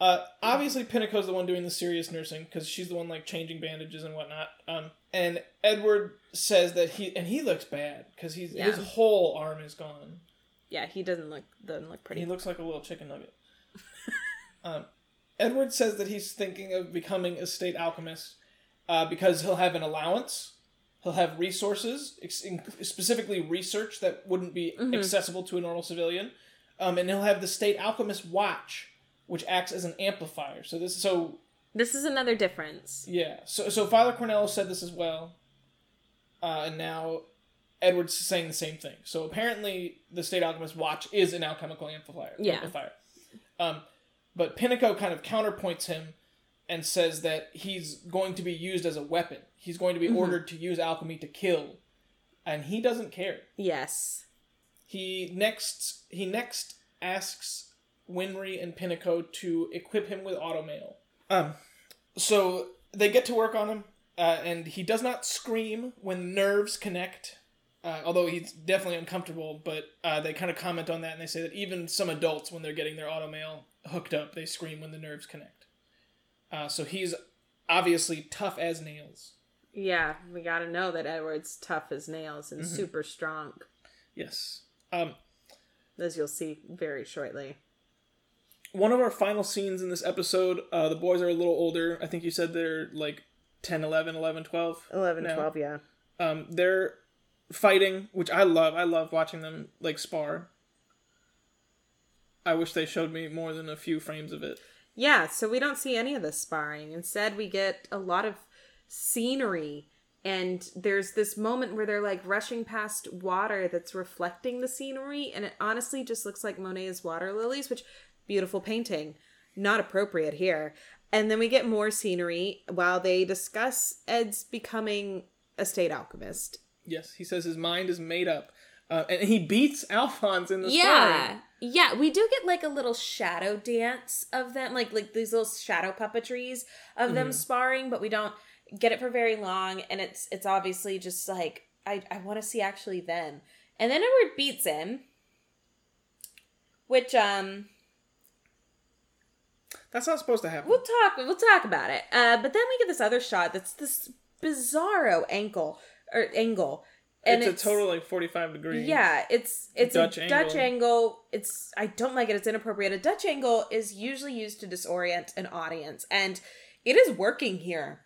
[SPEAKER 2] uh, obviously, Pinako's the one doing the serious nursing because she's the one like changing bandages and whatnot. Um, and Edward says that he and he looks bad because he's his whole arm is gone.
[SPEAKER 1] yeah, he doesn't look doesn't look pretty.
[SPEAKER 2] He looks like a little chicken nugget. um, Edward says that he's thinking of becoming a state alchemist uh, because he'll have an allowance, he'll have resources, ex- specifically research that wouldn't be
[SPEAKER 1] Mhm.
[SPEAKER 2] accessible to a normal civilian, um, and he'll have the state alchemist watch, which acts as an amplifier. So this, so
[SPEAKER 1] This is another difference.
[SPEAKER 2] yeah, so so Father Cornello said this as well, uh, and now Edward's saying the same thing. So apparently, the State Alchemist Watch is an alchemical amplifier.
[SPEAKER 1] Yeah.
[SPEAKER 2] Amplifier. Um, but Pinako kind of counterpoints him and says that he's going to be used as a weapon. He's going to be
[SPEAKER 1] Mhm.
[SPEAKER 2] ordered to use alchemy to kill, and he doesn't care.
[SPEAKER 1] Yes.
[SPEAKER 2] He next he next asks Winry and Pinako to equip him with automail. Um, so they get to work on him, uh, and he does not scream when nerves connect. Uh, although he's definitely uncomfortable, but uh, they kind of comment on that and they say that even some adults, when they're getting their automail hooked up, they scream when the nerves connect. Uh, so he's obviously tough as nails.
[SPEAKER 1] Yeah, we gotta know that Edward's tough as nails and
[SPEAKER 2] Mhm.
[SPEAKER 1] super strong,
[SPEAKER 2] Yes. Um,
[SPEAKER 1] as you'll see very shortly.
[SPEAKER 2] one of our final scenes in this episode uh, the boys are a little older i think you said they're like 10 11 11 12
[SPEAKER 1] 11,
[SPEAKER 2] No.
[SPEAKER 1] 12, yeah.
[SPEAKER 2] um, they're fighting which i love i love watching them like spar i wish they showed me more than a few frames of it
[SPEAKER 1] Yeah, so we don't see any of this sparring. Instead, we get a lot of scenery. And there's this moment where they're like rushing past water that's reflecting the scenery. And it honestly just looks like Monet's water lilies, which, beautiful painting. Not appropriate here. And then we get more scenery while they discuss Ed's becoming a state alchemist.
[SPEAKER 2] yes he says his mind is made up uh, and he beats [laughs] alphonse in the
[SPEAKER 1] yeah
[SPEAKER 2] sparring.
[SPEAKER 1] yeah we do get like a little shadow dance of them like like these little shadow puppetries of them
[SPEAKER 2] Mhm.
[SPEAKER 1] sparring but we don't get it for very long and it's it's obviously just like i i want to see actually them and then edward beats him which um
[SPEAKER 2] that's not supposed to happen
[SPEAKER 1] we'll talk we'll talk about it uh but then we get this other shot that's this bizarro ankle or angle.
[SPEAKER 2] And it's, it's a total like 45 degree.
[SPEAKER 1] Yeah, it's it's Dutch a angle. Dutch angle. It's I don't like it. It's inappropriate. A Dutch angle is usually used to disorient an audience and it is working here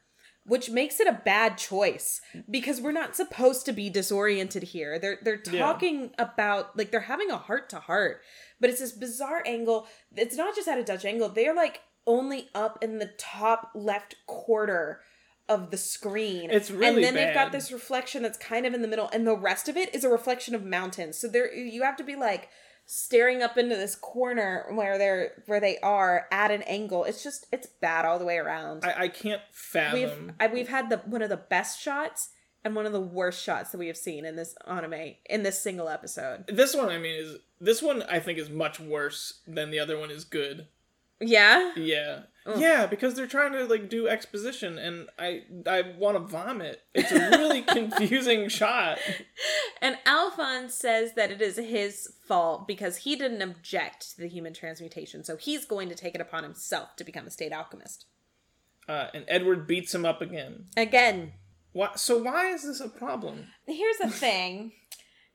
[SPEAKER 1] which makes it a bad choice because we're not supposed to be disoriented here. They're they're talking yeah. about like they're having a heart to heart, but it's this bizarre angle. It's not just at a Dutch angle. They're like only up in the top left quarter of the screen.
[SPEAKER 2] It's really
[SPEAKER 1] And then
[SPEAKER 2] bad.
[SPEAKER 1] they've got this reflection that's kind of in the middle and the rest of it is a reflection of mountains. So there you have to be like staring up into this corner where they're where they are at an angle. It's just it's bad all the way around.
[SPEAKER 2] I, I can't fathom.
[SPEAKER 1] We've I, we've had the one of the best shots and one of the worst shots that we have seen in this anime in this single episode.
[SPEAKER 2] This one, I mean, is this one I think is much worse than the other one is good.
[SPEAKER 1] Yeah.
[SPEAKER 2] Yeah. Ugh. Yeah, because they're trying to like do exposition, and I I want to vomit. It's a really [laughs] confusing shot.
[SPEAKER 1] And Alphonse says that it is his fault because he didn't object to the human transmutation, so he's going to take it upon himself to become a state alchemist.
[SPEAKER 2] Uh, and Edward beats him up again.
[SPEAKER 1] Again.
[SPEAKER 2] Why, so why is this a problem?
[SPEAKER 1] Here's the [laughs] thing.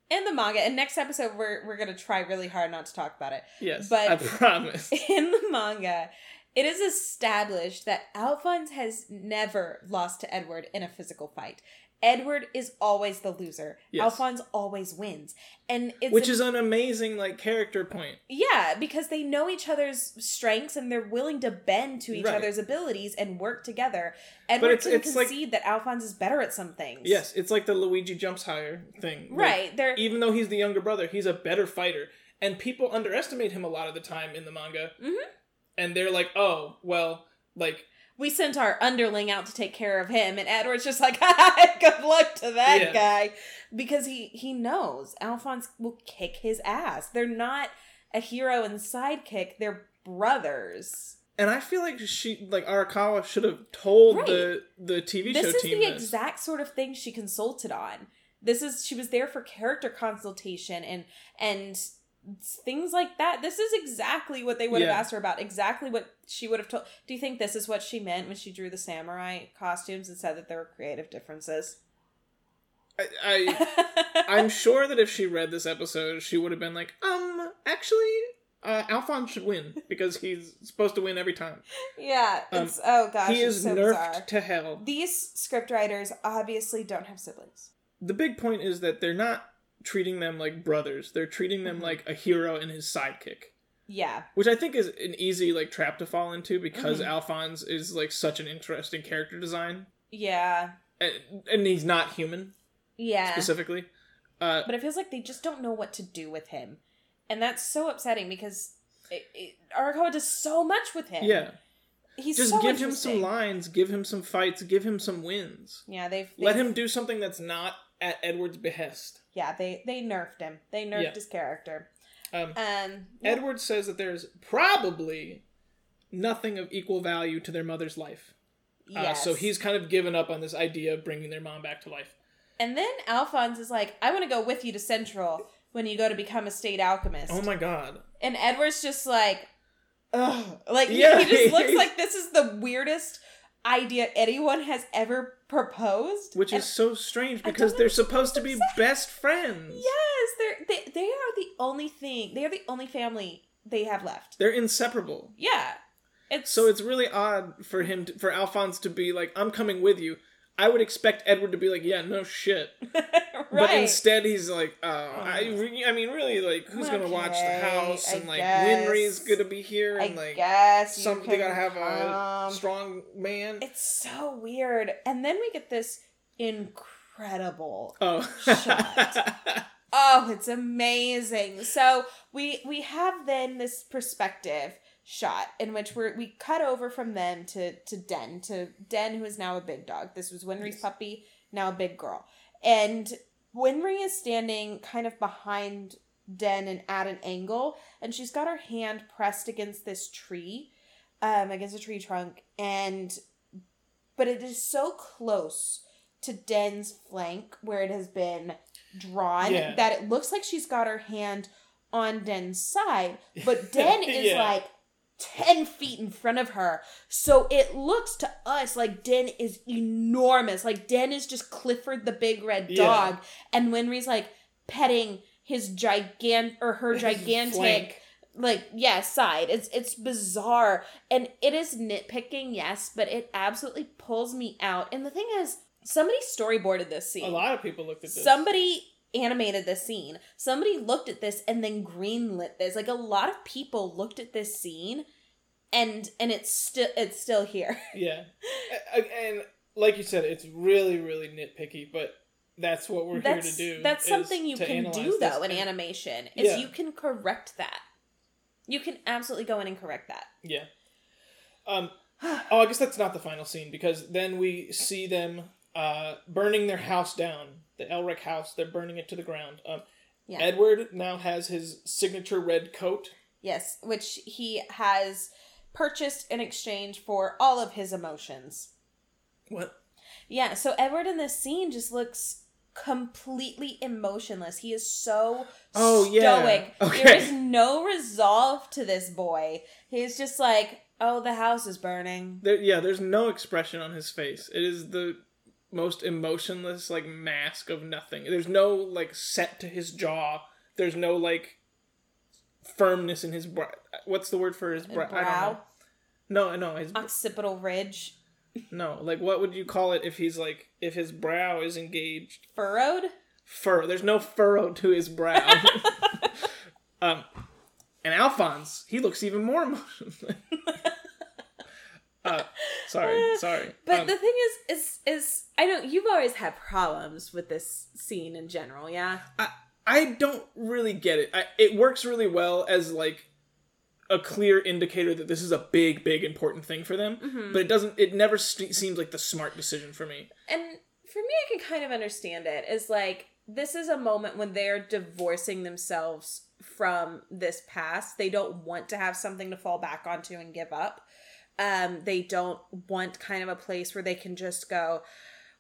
[SPEAKER 1] in the manga, and next episode we're we're gonna try really hard not to talk about it.
[SPEAKER 2] Yes, but I promise. [laughs]
[SPEAKER 1] In the manga, it is established that Alphonse has never lost to Edward in a physical fight. Edward is always the loser. Yes. Alphonse always wins. And it's
[SPEAKER 2] Which a, is an amazing like character point.
[SPEAKER 1] Yeah, because they know each other's strengths and they're willing to bend to each right. other's abilities and work together. Edward it's, can it's concede like, that Alphonse is better at some things.
[SPEAKER 2] Yes, it's like the Luigi jumps higher thing.
[SPEAKER 1] Right.
[SPEAKER 2] Like, they're, even though he's the younger brother, he's a better fighter. And people underestimate him a lot of the time in the manga.
[SPEAKER 1] Mm-hmm
[SPEAKER 2] and they're like, oh, well, like
[SPEAKER 1] we sent our underling out to take care of him, and Edward's just like, [laughs] good luck to that yeah. guy, because he he knows Alphonse will kick his ass. They're not a hero and sidekick; they're brothers.
[SPEAKER 2] And I feel like she, like Arakawa, should have told right. the the TV
[SPEAKER 1] this
[SPEAKER 2] show
[SPEAKER 1] team.
[SPEAKER 2] This
[SPEAKER 1] is the exact sort of thing she consulted on. This is she was there for character consultation and and things like that. This is exactly what they would yeah. have asked her about. Exactly what she would have told. Do you think this is what she meant when she drew the samurai costumes and said that there were creative differences?
[SPEAKER 2] I, I [laughs] I'm sure that if she read this episode, she would have been like, um, actually, uh, Alphonse should win because he's supposed to win every time.
[SPEAKER 1] Yeah, um, it's oh gosh,
[SPEAKER 2] he is
[SPEAKER 1] so
[SPEAKER 2] nerfed
[SPEAKER 1] bizarre.
[SPEAKER 2] to hell.
[SPEAKER 1] These scriptwriters obviously don't have siblings.
[SPEAKER 2] The big point is that they're not treating them like brothers. They're treating them mm-hmm. like a hero and his sidekick.
[SPEAKER 1] Yeah.
[SPEAKER 2] Which I think is an easy like trap to fall into because mm-hmm. Alphonse is like such an interesting character design.
[SPEAKER 1] Yeah.
[SPEAKER 2] And, and he's not human.
[SPEAKER 1] Yeah.
[SPEAKER 2] Specifically. Uh,
[SPEAKER 1] but it feels like they just don't know what to do with him. And that's so upsetting because it, it, Arakawa does so much with him.
[SPEAKER 2] Yeah.
[SPEAKER 1] He's
[SPEAKER 2] just
[SPEAKER 1] so
[SPEAKER 2] give him some lines, give him some fights, give him some wins.
[SPEAKER 1] Yeah, they've, they've
[SPEAKER 2] let him do something that's not at Edward's behest
[SPEAKER 1] yeah, they they nerfed him. They nerfed yeah. his character.
[SPEAKER 2] Um, um. Edward says that there's probably nothing of equal value to their mother's life. Yes. Uh, so he's kind of given up on this idea of bringing their mom back to life.
[SPEAKER 1] And then Alphonse is like, "I want to go with you to Central when you go to become a state alchemist."
[SPEAKER 2] Oh my god!
[SPEAKER 1] And Edward's just like, "Ugh!" Like yeah. he, he just looks like this is the weirdest idea anyone has ever proposed.
[SPEAKER 2] Which is so strange because they're supposed to be best friends.
[SPEAKER 1] Yes, they're they, they are the only thing. They are the only family they have left.
[SPEAKER 2] They're inseparable.
[SPEAKER 1] Yeah.
[SPEAKER 2] It's So it's really odd for him to, for Alphonse to be like I'm coming with you I would expect Edward to be like, yeah, no shit. [laughs] right. But instead, he's like, oh, oh. I, oh. I mean, really, like, who's okay, gonna watch the house? And like, guess. Winry's gonna be here, and I like,
[SPEAKER 1] guess
[SPEAKER 2] some they gotta have a strong man.
[SPEAKER 1] It's so weird. And then we get this incredible
[SPEAKER 2] oh.
[SPEAKER 1] shot. [laughs] oh, it's amazing. So we we have then this perspective shot in which we we cut over from them to to Den to Den who is now a big dog. This was Winry's puppy, now a big girl, and Winry is standing kind of behind Den and at an angle, and she's got her hand pressed against this tree, um, against a tree trunk, and but it is so close to Den's flank where it has been drawn yeah. that it looks like she's got her hand on Den's side, but [laughs] Den is yeah. like 10 feet in front of her. So it looks to us like Den is enormous. Like Den is just Clifford the big red
[SPEAKER 2] Yeah.
[SPEAKER 1] dog. And Winry's like petting his gigant or her gigantic like yeah side it's it's bizarre and it is nitpicking yes but it absolutely pulls me out and the thing is somebody storyboarded this scene
[SPEAKER 2] A lot of people looked at this.
[SPEAKER 1] somebody animated this scene somebody looked at this and then greenlit this like a lot of people looked at this scene and and it's still it's still here [laughs]
[SPEAKER 2] Yeah, and like you said, it's really, really nitpicky, but that's what we're
[SPEAKER 1] that's
[SPEAKER 2] here to do.
[SPEAKER 1] that's something you can do though in animation is
[SPEAKER 2] Yeah.
[SPEAKER 1] you can correct that you can absolutely go in and correct that
[SPEAKER 2] Yeah. Um. [sighs] Oh, I guess that's not the final scene because then we see them uh, burning their house down, the Elric house. They're burning it to the ground. Um,
[SPEAKER 1] Yeah.
[SPEAKER 2] Edward now has his signature red coat.
[SPEAKER 1] Yes, which he has purchased in exchange for all of his emotions.
[SPEAKER 2] What?
[SPEAKER 1] Yeah, so Edward in this scene just looks completely emotionless. He is so
[SPEAKER 2] Oh, yeah.
[SPEAKER 1] stoic.
[SPEAKER 2] Okay.
[SPEAKER 1] There is no resolve to this boy. He's just like, "Oh, the house is burning."
[SPEAKER 2] There, yeah, there's no expression on his face. It is the most emotionless like mask of nothing. There's no like set to his jaw. There's no like firmness in his brow. What's the word for his brow? I don't know. No, no, his
[SPEAKER 1] occipital ridge,
[SPEAKER 2] no. Like what would you call it if he's like if his brow is engaged?
[SPEAKER 1] furrowed.
[SPEAKER 2] Furrow. There's no furrow to his brow. [laughs] um, and Alphonse, he looks even more emotional. [laughs] uh, sorry, sorry.
[SPEAKER 1] But
[SPEAKER 2] Um,
[SPEAKER 1] the thing is, is, is I know you've always had problems with this scene in general. Yeah.
[SPEAKER 2] I, I don't really get it. I, it works really well as like a clear indicator that this is a big, big, important thing for them.
[SPEAKER 1] Mm-hmm.
[SPEAKER 2] But it doesn't. It never st- seems like the smart decision for me.
[SPEAKER 1] and for me i can kind of understand it is like this is a moment when they're divorcing themselves from this past they don't want to have something to fall back onto and give up um they don't want kind of a place where they can just go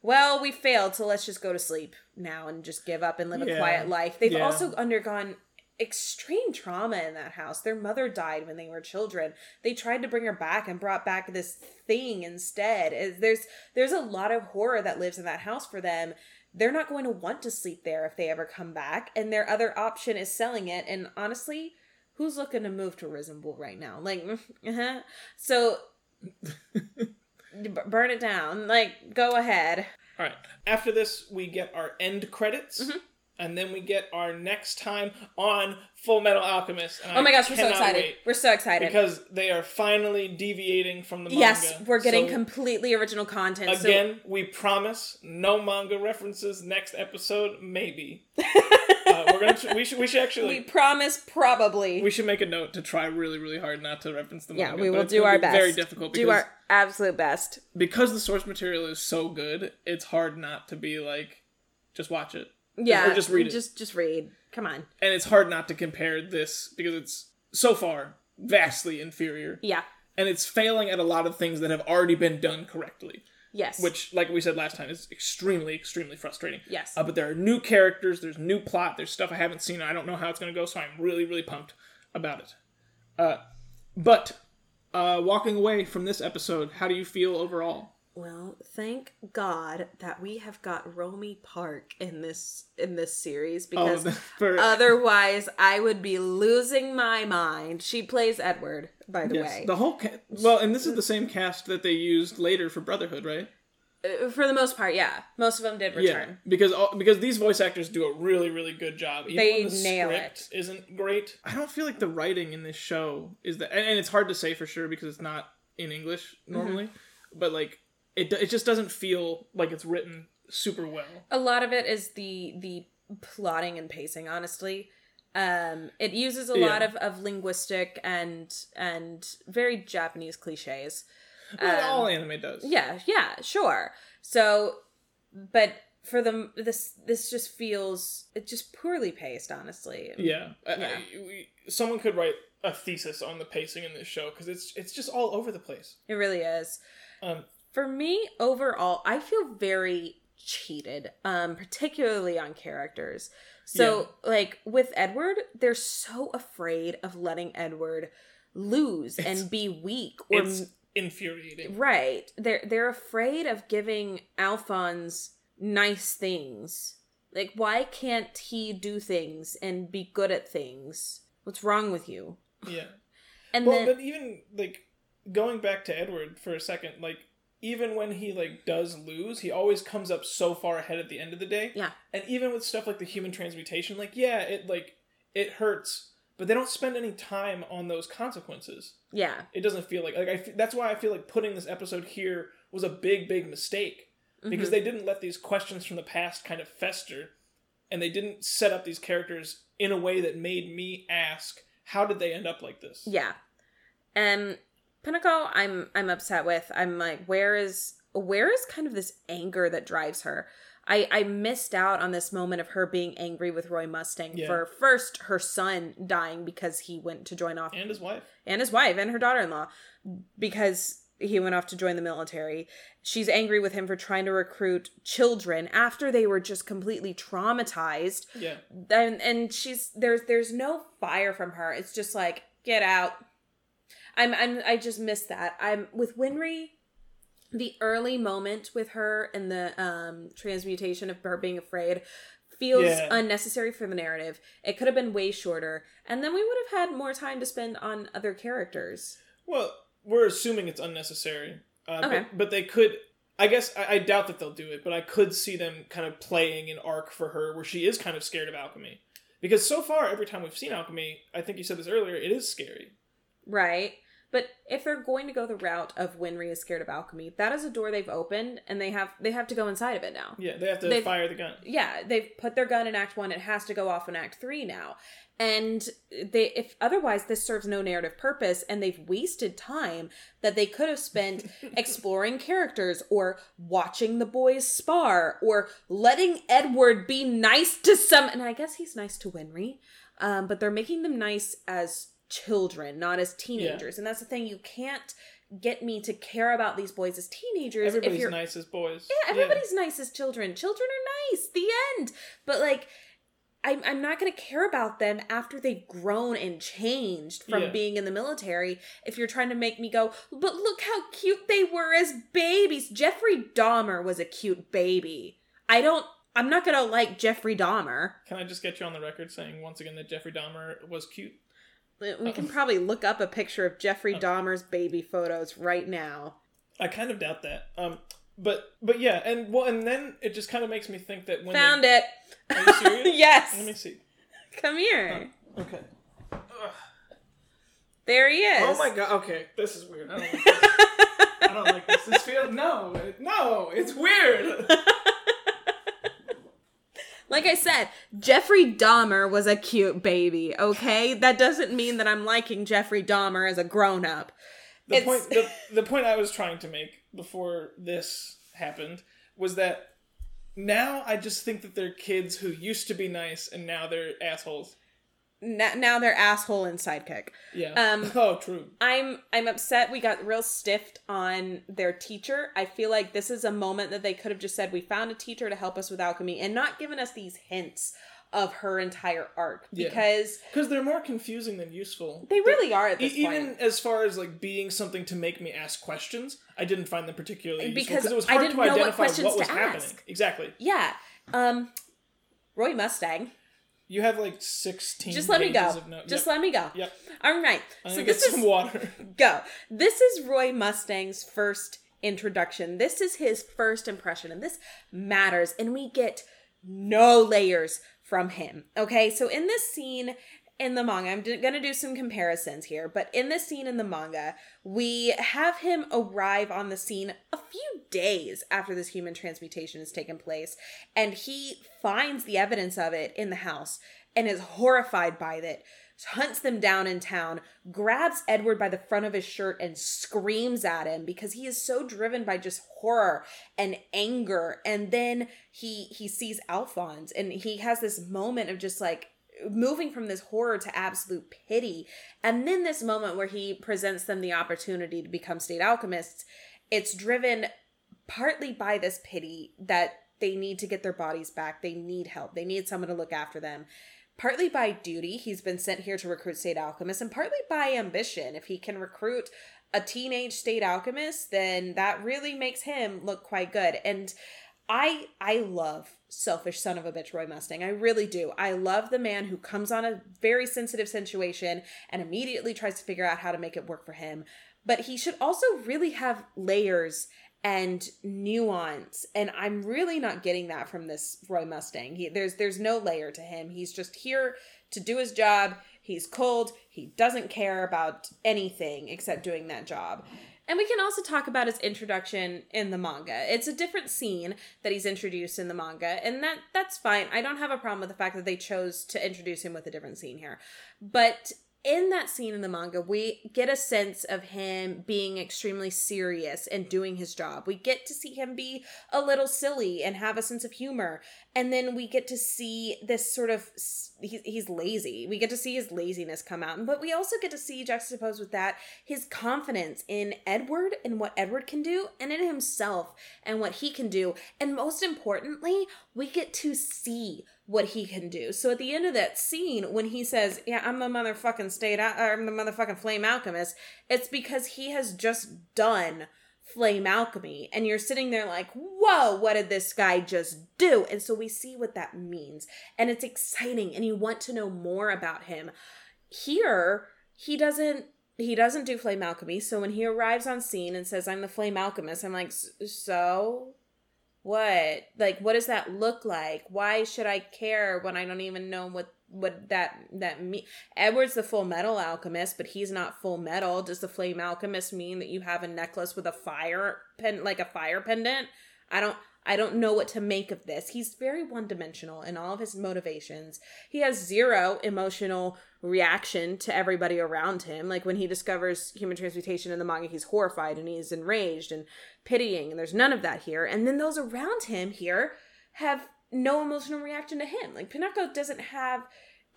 [SPEAKER 1] well we failed so let's just go to sleep now and just give up and live a quiet life. They've
[SPEAKER 2] Yeah.
[SPEAKER 1] also undergone extreme trauma in that house. Their mother died when they were children. They tried to bring her back and brought back this thing instead. There's there's a lot of horror that lives in that house for them. They're not going to want to sleep there if they ever come back and their other option is selling it and honestly who's looking to move to Resembool right now? Like [laughs] uh-huh. so burn it down like go ahead
[SPEAKER 2] All right. After this, we get our end credits.
[SPEAKER 1] Mm-hmm.
[SPEAKER 2] And then we get our next time on Full Metal Alchemist.
[SPEAKER 1] oh my gosh we're so excited we're so excited
[SPEAKER 2] because they are finally deviating from the manga.
[SPEAKER 1] yes we're getting
[SPEAKER 2] So,
[SPEAKER 1] completely original content so-
[SPEAKER 2] again. we promise no manga references next episode. Maybe [laughs] uh, we're gonna. We should. We should actually.
[SPEAKER 1] we promise probably
[SPEAKER 2] we should make a note to try really, really hard not to reference the
[SPEAKER 1] yeah we will do our
[SPEAKER 2] be
[SPEAKER 1] best
[SPEAKER 2] Very difficult because
[SPEAKER 1] do our absolute best
[SPEAKER 2] because the source material is so good. It's hard not to be like, just watch it.
[SPEAKER 1] Yeah
[SPEAKER 2] or just read it.
[SPEAKER 1] just just read. Come on.
[SPEAKER 2] And it's hard not to compare this because it's so far vastly inferior.
[SPEAKER 1] Yeah.
[SPEAKER 2] And it's failing at a lot of things that have already been done correctly.
[SPEAKER 1] Yes.
[SPEAKER 2] Which like we said last time is extremely extremely frustrating.
[SPEAKER 1] Yes.
[SPEAKER 2] uh, but there are new characters there's new plot there's stuff i haven't seen i don't know how it's going to go so i'm really really pumped about it. Uh, but uh, walking away from this episode how do you feel overall
[SPEAKER 1] Well, thank God that we have got Romi Park in this in this series because
[SPEAKER 2] the- [laughs] for-
[SPEAKER 1] otherwise I would be losing my mind. She plays Edward, by the
[SPEAKER 2] yes
[SPEAKER 1] way.
[SPEAKER 2] the whole ca- well and this is the same cast that they used later for brotherhood right
[SPEAKER 1] Uh, For the most part, yeah. Most of them did return.
[SPEAKER 2] Yeah, because all, because these voice actors do a really really good job. Even
[SPEAKER 1] They
[SPEAKER 2] the
[SPEAKER 1] nail
[SPEAKER 2] script isn't great. I don't feel like the writing in this show is that, and, and it's hard to say for sure because it's not in English normally.
[SPEAKER 1] Mm-hmm.
[SPEAKER 2] But like it, it just doesn't feel like it's written super well.
[SPEAKER 1] A lot of it is the the plotting and pacing, honestly. Um, it uses a
[SPEAKER 2] Yeah.
[SPEAKER 1] lot of, of linguistic and and very Japanese cliches.
[SPEAKER 2] Well,
[SPEAKER 1] Um,
[SPEAKER 2] all anime does.
[SPEAKER 1] Yeah, yeah, sure. So, but for them, this this just feels it just poorly paced, honestly.
[SPEAKER 2] yeah. I- I-
[SPEAKER 1] Yeah.
[SPEAKER 2] we- someone could write a thesis on the pacing in this show because it's it's just all over the place.
[SPEAKER 1] It really is.
[SPEAKER 2] Um,
[SPEAKER 1] For me, overall, I feel very cheated, um, particularly on characters. So, like with Edward, they're so afraid of letting Edward lose and be weak or
[SPEAKER 2] It's infuriating.
[SPEAKER 1] right. They're they're afraid of giving Alphonse nice things. Like why can't he do things and be good at things? What's wrong with you?
[SPEAKER 2] Yeah.
[SPEAKER 1] And
[SPEAKER 2] well,
[SPEAKER 1] then
[SPEAKER 2] but even like going back to Edward for a second, like even when he like does lose, he always comes up so far ahead at the end of the day.
[SPEAKER 1] Yeah.
[SPEAKER 2] And even with stuff like the human transmutation, like yeah, it like it hurts, but they don't spend any time on those consequences.
[SPEAKER 1] yeah.
[SPEAKER 2] It doesn't feel like like I f- that's why I feel like putting this episode here was a big big mistake because
[SPEAKER 1] Mhm.
[SPEAKER 2] they didn't let these questions from the past kind of fester and they didn't set up these characters in a way that made me ask how did they end up like this
[SPEAKER 1] Yeah. And Pinako, I'm I'm upset with. I'm like, where is where is kind of this anger that drives her? I, I missed out on this moment of her being angry with Roy Mustang
[SPEAKER 2] Yeah.
[SPEAKER 1] for first her son dying because he went to join off
[SPEAKER 2] and his wife
[SPEAKER 1] and his wife and her daughter-in-law because he went off to join the military. She's angry with him for trying to recruit children after they were just completely traumatized
[SPEAKER 2] yeah
[SPEAKER 1] and and she's there's there's no fire from her. It's just like get out. I'm I'm I just missed that. I'm with Winry. The early moment with her and the um transmutation of her being afraid feels
[SPEAKER 2] Yeah.
[SPEAKER 1] unnecessary for the narrative. It could have been way shorter, and then we would have had more time to spend on other characters.
[SPEAKER 2] well we're assuming it's unnecessary uh,
[SPEAKER 1] Okay.
[SPEAKER 2] but, but they could i guess I, I doubt that they'll do it but i could see them kind of playing an arc for her where she is kind of scared of alchemy because so far every time we've seen alchemy i think you said this earlier it is scary
[SPEAKER 1] Right. But if they're going to go the route of Winry is scared of alchemy, that is a door they've opened and they have they have to go inside of it now.
[SPEAKER 2] yeah they have to
[SPEAKER 1] They've-
[SPEAKER 2] fire the gun
[SPEAKER 1] yeah, they've put their gun in Act One. It has to go off in Act Three now, and they if otherwise this serves no narrative purpose, and they've wasted time that they could have spent [laughs] exploring characters or watching the boys spar or letting Edward be nice to some. And I guess he's nice to Winry, um, but they're making them nice as children, not as teenagers, and that's the thing. You can't get me to care about these boys as teenagers if
[SPEAKER 2] everybody's
[SPEAKER 1] you're
[SPEAKER 2] nice as boys
[SPEAKER 1] yeah, everybody's nice as children. Children are nice. The end. But like, I'm I'm not gonna care about them after they've grown and changed from
[SPEAKER 2] Yeah.
[SPEAKER 1] being in the military. If you're trying to make me go, but look how cute they were as babies. Jeffrey Dahmer was a cute baby. I don't. I'm not gonna like Jeffrey Dahmer.
[SPEAKER 2] Can I just get you on the record saying once again that Jeffrey Dahmer was cute?
[SPEAKER 1] We can probably look up a picture of Jeffrey
[SPEAKER 2] Oh.
[SPEAKER 1] Dahmer's baby photos right now.
[SPEAKER 2] I kind of doubt that. Um, but but yeah, and well, and then it just kind of makes me think that when
[SPEAKER 1] Found
[SPEAKER 2] they,
[SPEAKER 1] it.
[SPEAKER 2] Are you serious? [laughs]
[SPEAKER 1] yes.
[SPEAKER 2] Let me see.
[SPEAKER 1] Come here.
[SPEAKER 2] Okay. Ugh. [sighs]
[SPEAKER 1] There he is.
[SPEAKER 2] Oh my god. Okay, this is weird. I don't like this. [laughs] I don't like this. This feels no, no. It's weird. [laughs]
[SPEAKER 1] Like I said, Jeffrey Dahmer was a cute baby, okay? That doesn't mean that I'm liking Jeffrey Dahmer as a grown up.
[SPEAKER 2] The
[SPEAKER 1] It's-
[SPEAKER 2] point the, [laughs] the point I was trying to make before this happened was that now I just think that they're kids who used to be nice and now they're assholes.
[SPEAKER 1] Now they're asshole and sidekick.
[SPEAKER 2] Yeah.
[SPEAKER 1] Um, [laughs]
[SPEAKER 2] oh, true.
[SPEAKER 1] I'm I'm upset we got real stiffed on their teacher. I feel like this is a moment that they could have just said we found a teacher to help us with alchemy and not given us these hints of her entire arc
[SPEAKER 2] Yeah.
[SPEAKER 1] because
[SPEAKER 2] Because they're more confusing than useful.
[SPEAKER 1] they really are at
[SPEAKER 2] E-
[SPEAKER 1] this
[SPEAKER 2] even
[SPEAKER 1] point.
[SPEAKER 2] as far as like being something to make me ask questions, I didn't find them particularly useful
[SPEAKER 1] Because
[SPEAKER 2] it was hard to
[SPEAKER 1] what
[SPEAKER 2] identify
[SPEAKER 1] questions
[SPEAKER 2] what was happening. Exactly.
[SPEAKER 1] Yeah. Um Roy Mustang.
[SPEAKER 2] You have like sixteen.
[SPEAKER 1] Just let me go.
[SPEAKER 2] notes.
[SPEAKER 1] Just
[SPEAKER 2] yep.
[SPEAKER 1] let me go.
[SPEAKER 2] Yep.
[SPEAKER 1] All right. So this is
[SPEAKER 2] some water. [laughs]
[SPEAKER 1] go. This is Roy Mustang's first introduction. This is his first impression, and this matters. And we get no layers from him. Okay, so in this scene in the manga, I'm going to do some comparisons here, but in the scene in the manga, we have him arrive on the scene a few days after this human transmutation has taken place, and he finds the evidence of it in the house and is horrified by it hunts them down in town, grabs Edward by the front of his shirt and screams at him because he is so driven by just horror and anger. And then he he sees Alphonse and he has this moment of just like moving from this horror to absolute pity. And then this moment where he presents them the opportunity to become state alchemists, it's driven partly by this pity that they need to get their bodies back. They need help. They need someone to look after them. partly by duty. He's been sent here to recruit state alchemists, and partly by ambition. If he can recruit a teenage state alchemist, then that really makes him look quite good. And I I love selfish son of a bitch Roy Mustang. I really do. I love the man who comes on a very sensitive situation and immediately tries to figure out how to make it work for him. But he should also really have layers and nuance and i'm really not getting that from this roy mustang he, there's there's no layer to him he's just here to do his job he's cold he doesn't care about anything except doing that job and we can also talk about his introduction in the manga. It's a different scene that he's introduced in the manga and that that's fine. I don't have a problem with the fact that they chose to introduce him with a different scene here. But in that scene in the manga, we get a sense of him being extremely serious and doing his job. We get to see him be a little silly and have a sense of humor. And then we get to see this sort of he's, lazy. We get to see his laziness come out. But we also get to see juxtaposed with that his confidence in Edward and what Edward can do and in himself and what he can do. And most importantly, we get to see what he can do. So at the end of that scene, when he says, "Yeah, I'm the motherfucking state, I'm the motherfucking flame alchemist," it's because he has just done flame alchemy, and you're sitting there like, "Whoa, what did this guy just do?" And so we see what that means, and it's exciting, and you want to know more about him. Here, he doesn't he doesn't do flame alchemy. So when he arrives on scene and says, "I'm the flame alchemist," I'm like, "So." What like what does that look like why should i care when i don't even know what what that that mean edward's the full metal alchemist but he's not full metal does the flame alchemist mean that you have a necklace with a fire pen like a fire pendant i don't I don't know what to make of this. He's very one dimensional in all of his motivations. He has zero emotional reaction to everybody around him. Like when he discovers human transmutation in the manga, he's horrified and he's enraged and pitying, and there's none of that here. And then those around him here have no emotional reaction to him. Like Pinako doesn't have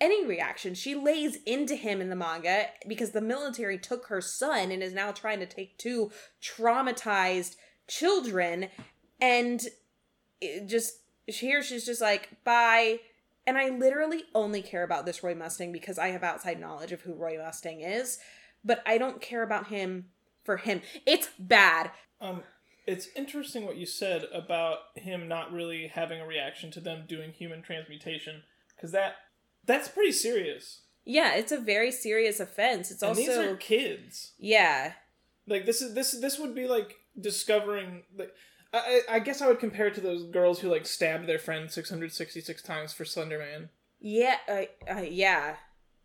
[SPEAKER 1] any reaction. She lays into him in the manga because the military took her son and is now trying to take two traumatized children and just here she's just like bye and i literally only care about this roy mustang because i have outside knowledge of who roy mustang is but i don't care about him for him. It's bad.
[SPEAKER 2] Um it's interesting what you said about him not really having a reaction to them doing human transmutation because that that's pretty serious.
[SPEAKER 1] Yeah it's a very serious offense. It's
[SPEAKER 2] and
[SPEAKER 1] also
[SPEAKER 2] these are kids.
[SPEAKER 1] Yeah.
[SPEAKER 2] Like this is this this would be like discovering like I, I guess I would compare it to those girls who like stabbed their friend 666 times for Slender Man.
[SPEAKER 1] Yeah, uh, uh, yeah.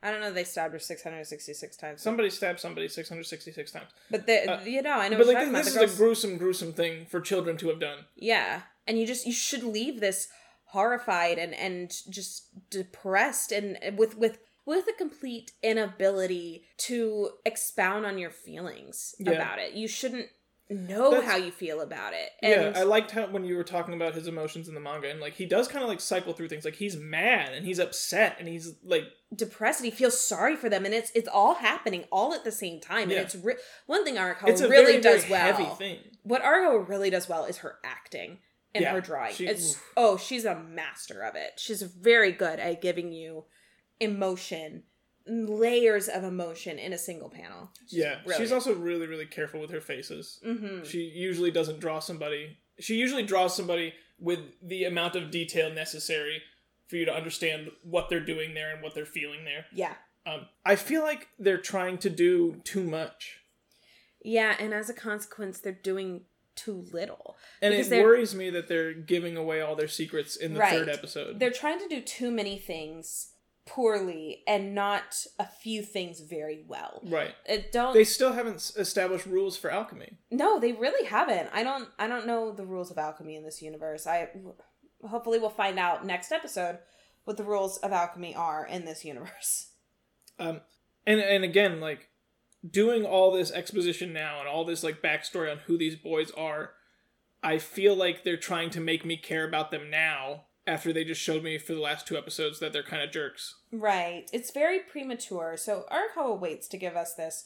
[SPEAKER 1] I don't know. They stabbed her 666 times.
[SPEAKER 2] Somebody stabbed somebody 666 times.
[SPEAKER 1] But the, uh, you know, I know.
[SPEAKER 2] But like this, this is a gruesome, gruesome thing for children to have done.
[SPEAKER 1] Yeah, and you just you should leave this horrified and and just depressed and with with with a complete inability to expound on your feelings yeah. about it. You shouldn't know That's, how you feel about it.
[SPEAKER 2] And yeah, I liked how when you were talking about his emotions in the manga, and like he does kind of like cycle through things. Like he's mad and he's upset and he's like
[SPEAKER 1] depressed and he feels sorry for them, and it's it's all happening all at the same time. Yeah. And it's re- one thing Arakawa really very, does very well. Heavy thing. What Arakawa really does well is her acting and yeah, her drawing. She, it's oof. oh, she's a master of it. She's very good at giving you emotion layers of emotion in a single panel.
[SPEAKER 2] She's yeah, brilliant. she's also really, really careful with her faces. Mm-hmm. She usually doesn't draw somebody. She usually draws somebody with the amount of detail necessary for you to understand what they're doing there and what they're feeling there.
[SPEAKER 1] Yeah.
[SPEAKER 2] Um, I feel like they're trying to do too much.
[SPEAKER 1] Yeah, and as a consequence, they're doing too little.
[SPEAKER 2] And it worries me that they're giving away all their secrets in the right. third episode.
[SPEAKER 1] They're trying to do too many things poorly and not a few things very well.
[SPEAKER 2] Right.
[SPEAKER 1] It don't
[SPEAKER 2] They still haven't established rules for alchemy.
[SPEAKER 1] No, they really haven't. I don't I don't know the rules of alchemy in this universe. I hopefully we'll find out next episode what the rules of alchemy are in this universe. [laughs]
[SPEAKER 2] Um and and again like doing all this exposition now and all this like backstory on who these boys are, I feel like they're trying to make me care about them now after they just showed me for the last two episodes that they're kind of jerks.
[SPEAKER 1] Right. It's very premature. So Arakawa waits to give us this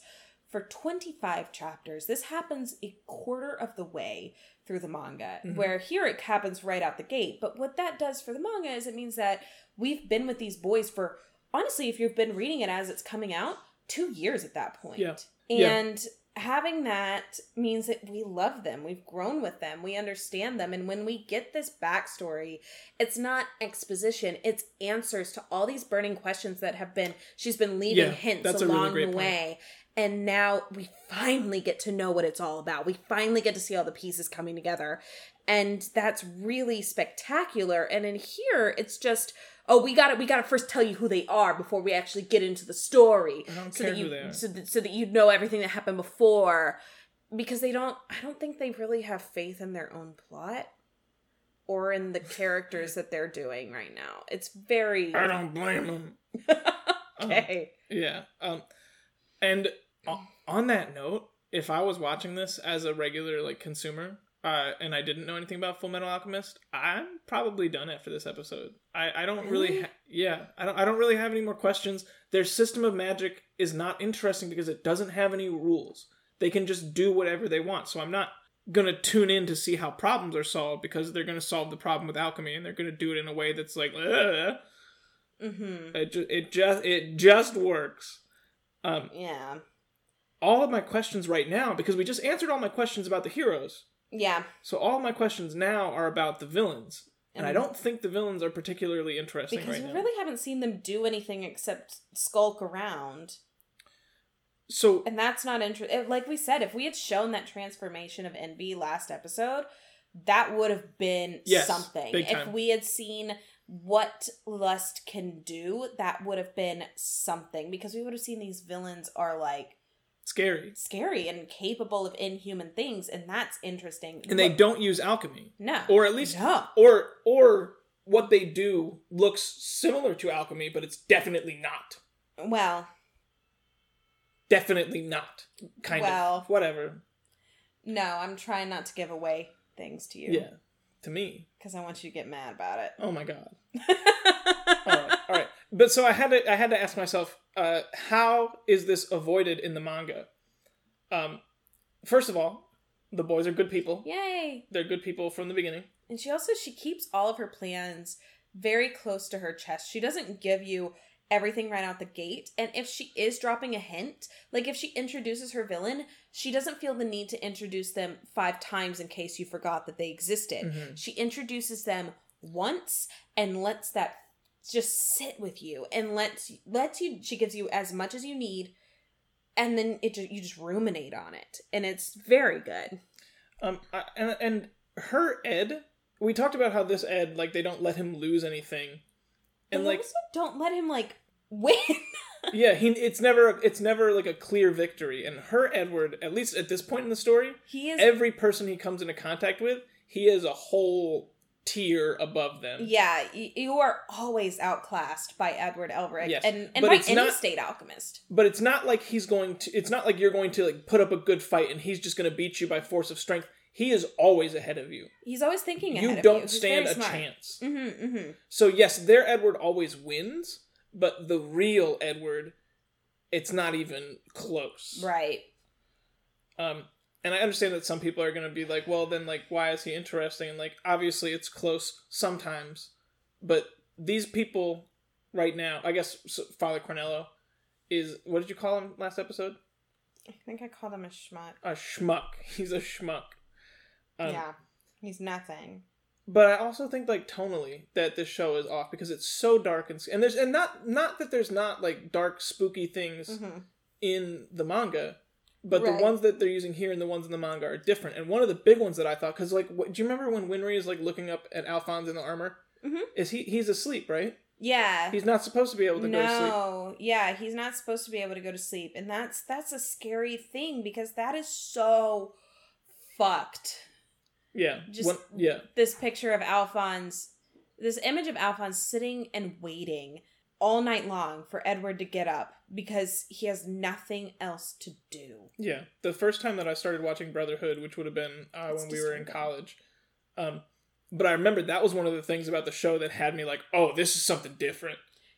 [SPEAKER 1] for 25 chapters. This happens a quarter of the way through the manga,
[SPEAKER 2] Mhm.
[SPEAKER 1] where here it happens right out the gate. But what that does for the manga is it means that we've been with these boys for, honestly, if you've been reading it as it's coming out, two years at that point.
[SPEAKER 2] Yeah. Yeah.
[SPEAKER 1] Having that means that we love them. We've grown with them. We understand them. And when we get this backstory, it's not exposition, it's answers to all these burning questions that have been, she's been leaving
[SPEAKER 2] Yeah,
[SPEAKER 1] hints
[SPEAKER 2] really
[SPEAKER 1] along
[SPEAKER 2] great
[SPEAKER 1] the
[SPEAKER 2] point.
[SPEAKER 1] way. And now we finally get to know what it's all about. We finally get to see all the pieces coming together. And that's really spectacular. And in here, it's just, oh, we got to we got to first tell you who they are before we actually get into the story
[SPEAKER 2] I don't
[SPEAKER 1] so
[SPEAKER 2] care
[SPEAKER 1] that you
[SPEAKER 2] who they are.
[SPEAKER 1] so that, so that you know everything that happened before because they don't i don't think they really have faith in their own plot or in the characters that they're doing right now it's very
[SPEAKER 2] I don't blame them [laughs]
[SPEAKER 1] okay
[SPEAKER 2] Yeah. Um, and on that note, if I was watching this as a regular like consumer, uh, and I didn't know anything about Full Metal Alchemist, I'm probably done after this episode. I, I don't really, ha- yeah, I don't, I don't really have any more questions. Their system of magic is not interesting because it doesn't have any rules. They can just do whatever they want. So I'm not gonna tune in to see how problems are solved because they're gonna solve the problem with alchemy and they're gonna do it in a way that's like, Ugh.
[SPEAKER 1] mm-hmm
[SPEAKER 2] it just, it just, it just works. Um,
[SPEAKER 1] yeah
[SPEAKER 2] all of my questions right now because we just answered all my questions about the heroes.
[SPEAKER 1] Yeah
[SPEAKER 2] So all my questions now are about the villains. And I
[SPEAKER 1] Mhm.
[SPEAKER 2] don't think the villains are particularly interesting
[SPEAKER 1] because
[SPEAKER 2] right
[SPEAKER 1] we
[SPEAKER 2] now.
[SPEAKER 1] really haven't seen them do anything except skulk around
[SPEAKER 2] So
[SPEAKER 1] and that's not interesting like we said if we had shown that transformation of envy last episode that would have been
[SPEAKER 2] Yes,
[SPEAKER 1] something if we had seen what lust can do that would have been something because we would have seen these villains are like
[SPEAKER 2] scary.
[SPEAKER 1] scary and capable of inhuman things and that's interesting
[SPEAKER 2] And they don't use alchemy.
[SPEAKER 1] no
[SPEAKER 2] Or at least
[SPEAKER 1] no
[SPEAKER 2] or or what they do looks similar to alchemy, but it's definitely not.
[SPEAKER 1] well
[SPEAKER 2] Definitely not. Kind
[SPEAKER 1] Well-
[SPEAKER 2] of. Whatever.
[SPEAKER 1] no i'm trying not to give away things to you
[SPEAKER 2] Yeah. To me.
[SPEAKER 1] because i want you to get mad about it
[SPEAKER 2] Oh my god. [laughs] all right, all right. But so I had to I had to ask myself, uh, how is this avoided in the manga? Um, first of all, the boys are good people.
[SPEAKER 1] yay
[SPEAKER 2] They're good people from the beginning.
[SPEAKER 1] And she also she keeps all of her plans very close to her chest. She doesn't give you everything right out the gate. And if she is dropping a hint, like if she introduces her villain, she doesn't feel the need to introduce them five times in case you forgot that they existed.
[SPEAKER 2] Mhm.
[SPEAKER 1] She introduces them once and lets that just sit with you and lets lets you she gives you as much as you need and then it you just ruminate on it and it's very good.
[SPEAKER 2] Um, I, and and her Ed, we talked about how this Ed like they don't let him lose anything, and
[SPEAKER 1] They
[SPEAKER 2] like
[SPEAKER 1] also don't let him like win. [laughs]
[SPEAKER 2] yeah, he it's never it's never like a clear victory. And her Edward, at least at this point in the story,
[SPEAKER 1] He is
[SPEAKER 2] every person he comes into contact with, he is a whole tier above them.
[SPEAKER 1] Yeah, you are always outclassed by Edward Elric
[SPEAKER 2] Yes,
[SPEAKER 1] and, and
[SPEAKER 2] but
[SPEAKER 1] by any
[SPEAKER 2] not-
[SPEAKER 1] state alchemist.
[SPEAKER 2] But it's not like he's going to. It's not like you're going to like put up a good fight and he's just going to beat you by force of strength. He is always ahead of you.
[SPEAKER 1] He's always thinking
[SPEAKER 2] You
[SPEAKER 1] ahead
[SPEAKER 2] don't
[SPEAKER 1] of you. He's
[SPEAKER 2] stand a
[SPEAKER 1] smart.
[SPEAKER 2] chance.
[SPEAKER 1] Mm-hmm, mm-hmm.
[SPEAKER 2] So yes, their Edward always wins, but the real Edward, it's not even close.
[SPEAKER 1] Right.
[SPEAKER 2] Um, and I understand that some people are going to be like, well, then like, why is he interesting? And like, obviously, it's close sometimes, but these people right now, I guess Father Cornello is what did you call him last episode?
[SPEAKER 1] I think I called him a schmuck.
[SPEAKER 2] A schmuck. [laughs] He's a schmuck. Um,
[SPEAKER 1] yeah. He's nothing.
[SPEAKER 2] But I also think like tonally that this show is off because it's so dark and and there's and not not that there's not like dark spooky things
[SPEAKER 1] Mm-hmm.
[SPEAKER 2] in the manga, but the ones that they're using here and the ones in the manga are different. And one of the big ones that I thought because like what, do you remember when Winry is like looking up at Alphonse in the armor?
[SPEAKER 1] Mhm.
[SPEAKER 2] Is he he's asleep right?
[SPEAKER 1] Yeah.
[SPEAKER 2] He's not supposed to be able to go to sleep.
[SPEAKER 1] no, yeah, he's not supposed to be able to go to sleep, and that's that's a scary thing because that is so fucked.
[SPEAKER 2] Yeah,
[SPEAKER 1] Just-
[SPEAKER 2] When- yeah,
[SPEAKER 1] This picture of Alphonse, this image of Alphonse sitting and waiting all night long for Edward to get up because he has nothing else to do.
[SPEAKER 2] yeah. The first time that I started watching Brotherhood, which would have been uh, when we were in college, um, but I remember that was one of the things about the show that had me like, oh, this is something different.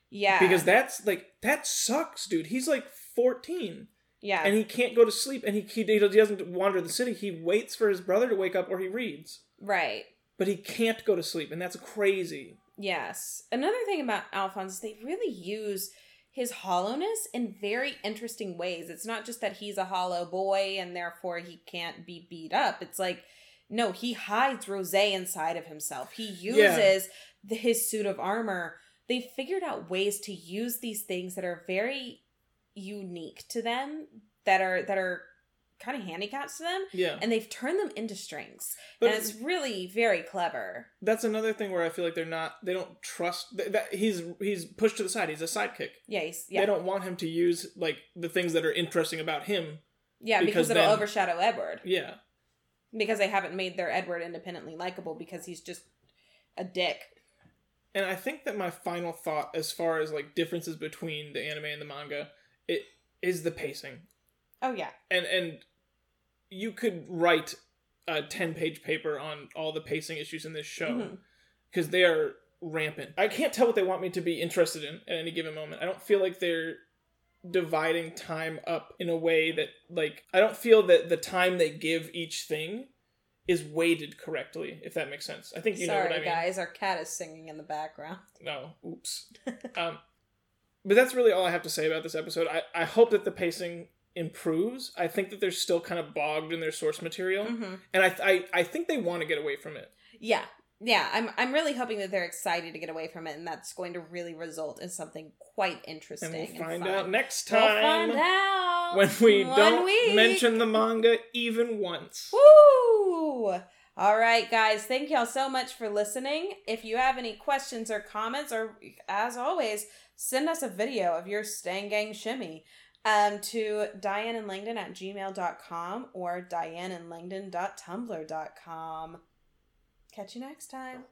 [SPEAKER 1] Yeah,
[SPEAKER 2] because that's like that sucks dude he's like 14
[SPEAKER 1] Yeah.
[SPEAKER 2] And he can't go to sleep and he, he, he doesn't wander the city. He waits for his brother to wake up or he reads.
[SPEAKER 1] right.
[SPEAKER 2] But he can't go to sleep, and that's crazy.
[SPEAKER 1] Yes. Another thing about Alphonse is they really use his hollowness in very interesting ways. It's not just that he's a hollow boy and therefore he can't be beat up. It's like, no, he hides Rose inside of himself. He uses the, his suit of armor. They figured out ways to use these things that are very unique to them, that are that are kind of handicaps to them,
[SPEAKER 2] Yeah.
[SPEAKER 1] and they've turned them into strengths.
[SPEAKER 2] But
[SPEAKER 1] and it's really very clever.
[SPEAKER 2] that's another thing where I feel like they're not, they don't trust, that, that he's he's pushed to the side. He's a sidekick.
[SPEAKER 1] Yeah, yeah.
[SPEAKER 2] They don't want him to use, like, the things that are interesting about him.
[SPEAKER 1] Yeah,
[SPEAKER 2] Because
[SPEAKER 1] because, it'll
[SPEAKER 2] then-
[SPEAKER 1] overshadow Edward.
[SPEAKER 2] Yeah.
[SPEAKER 1] Because they haven't made their Edward independently likable because he's just a dick.
[SPEAKER 2] And I think that my final thought, as far as like differences between the anime and the manga, it is the pacing.
[SPEAKER 1] Oh yeah.
[SPEAKER 2] And and you could write a ten page paper on all the pacing issues in this show because they are rampant. I can't tell what they want me to be interested in at any given moment. I don't feel like they're dividing time up in a way that like I don't feel that the time they give each thing is weighted correctly, if that makes sense. I think you know what I mean.
[SPEAKER 1] guys. Our cat is singing in the background. [laughs]
[SPEAKER 2] No, oops. um, but that's really all I have to say about this episode. I, I hope that the pacing improves. I think that they're still kind of bogged in their source material,
[SPEAKER 1] Mm-hmm.
[SPEAKER 2] and I, I I think they want to get away from it.
[SPEAKER 1] Yeah. Yeah, I'm I'm really hoping that they're excited to get away from it and that's going to really result in something quite interesting.
[SPEAKER 2] And we'll find out next
[SPEAKER 1] We'll
[SPEAKER 2] time
[SPEAKER 1] find out
[SPEAKER 2] when we don't
[SPEAKER 1] week.
[SPEAKER 2] mention the manga even once.
[SPEAKER 1] Woo! All right, guys. Thank y'all so much for listening. If you have any questions or comments, or as always, send us a video of your Stang Gang shimmy um, to Diane and Langdon at gmail.com or Diane and dianeandlangdon.tumblr.com. Catch you next time.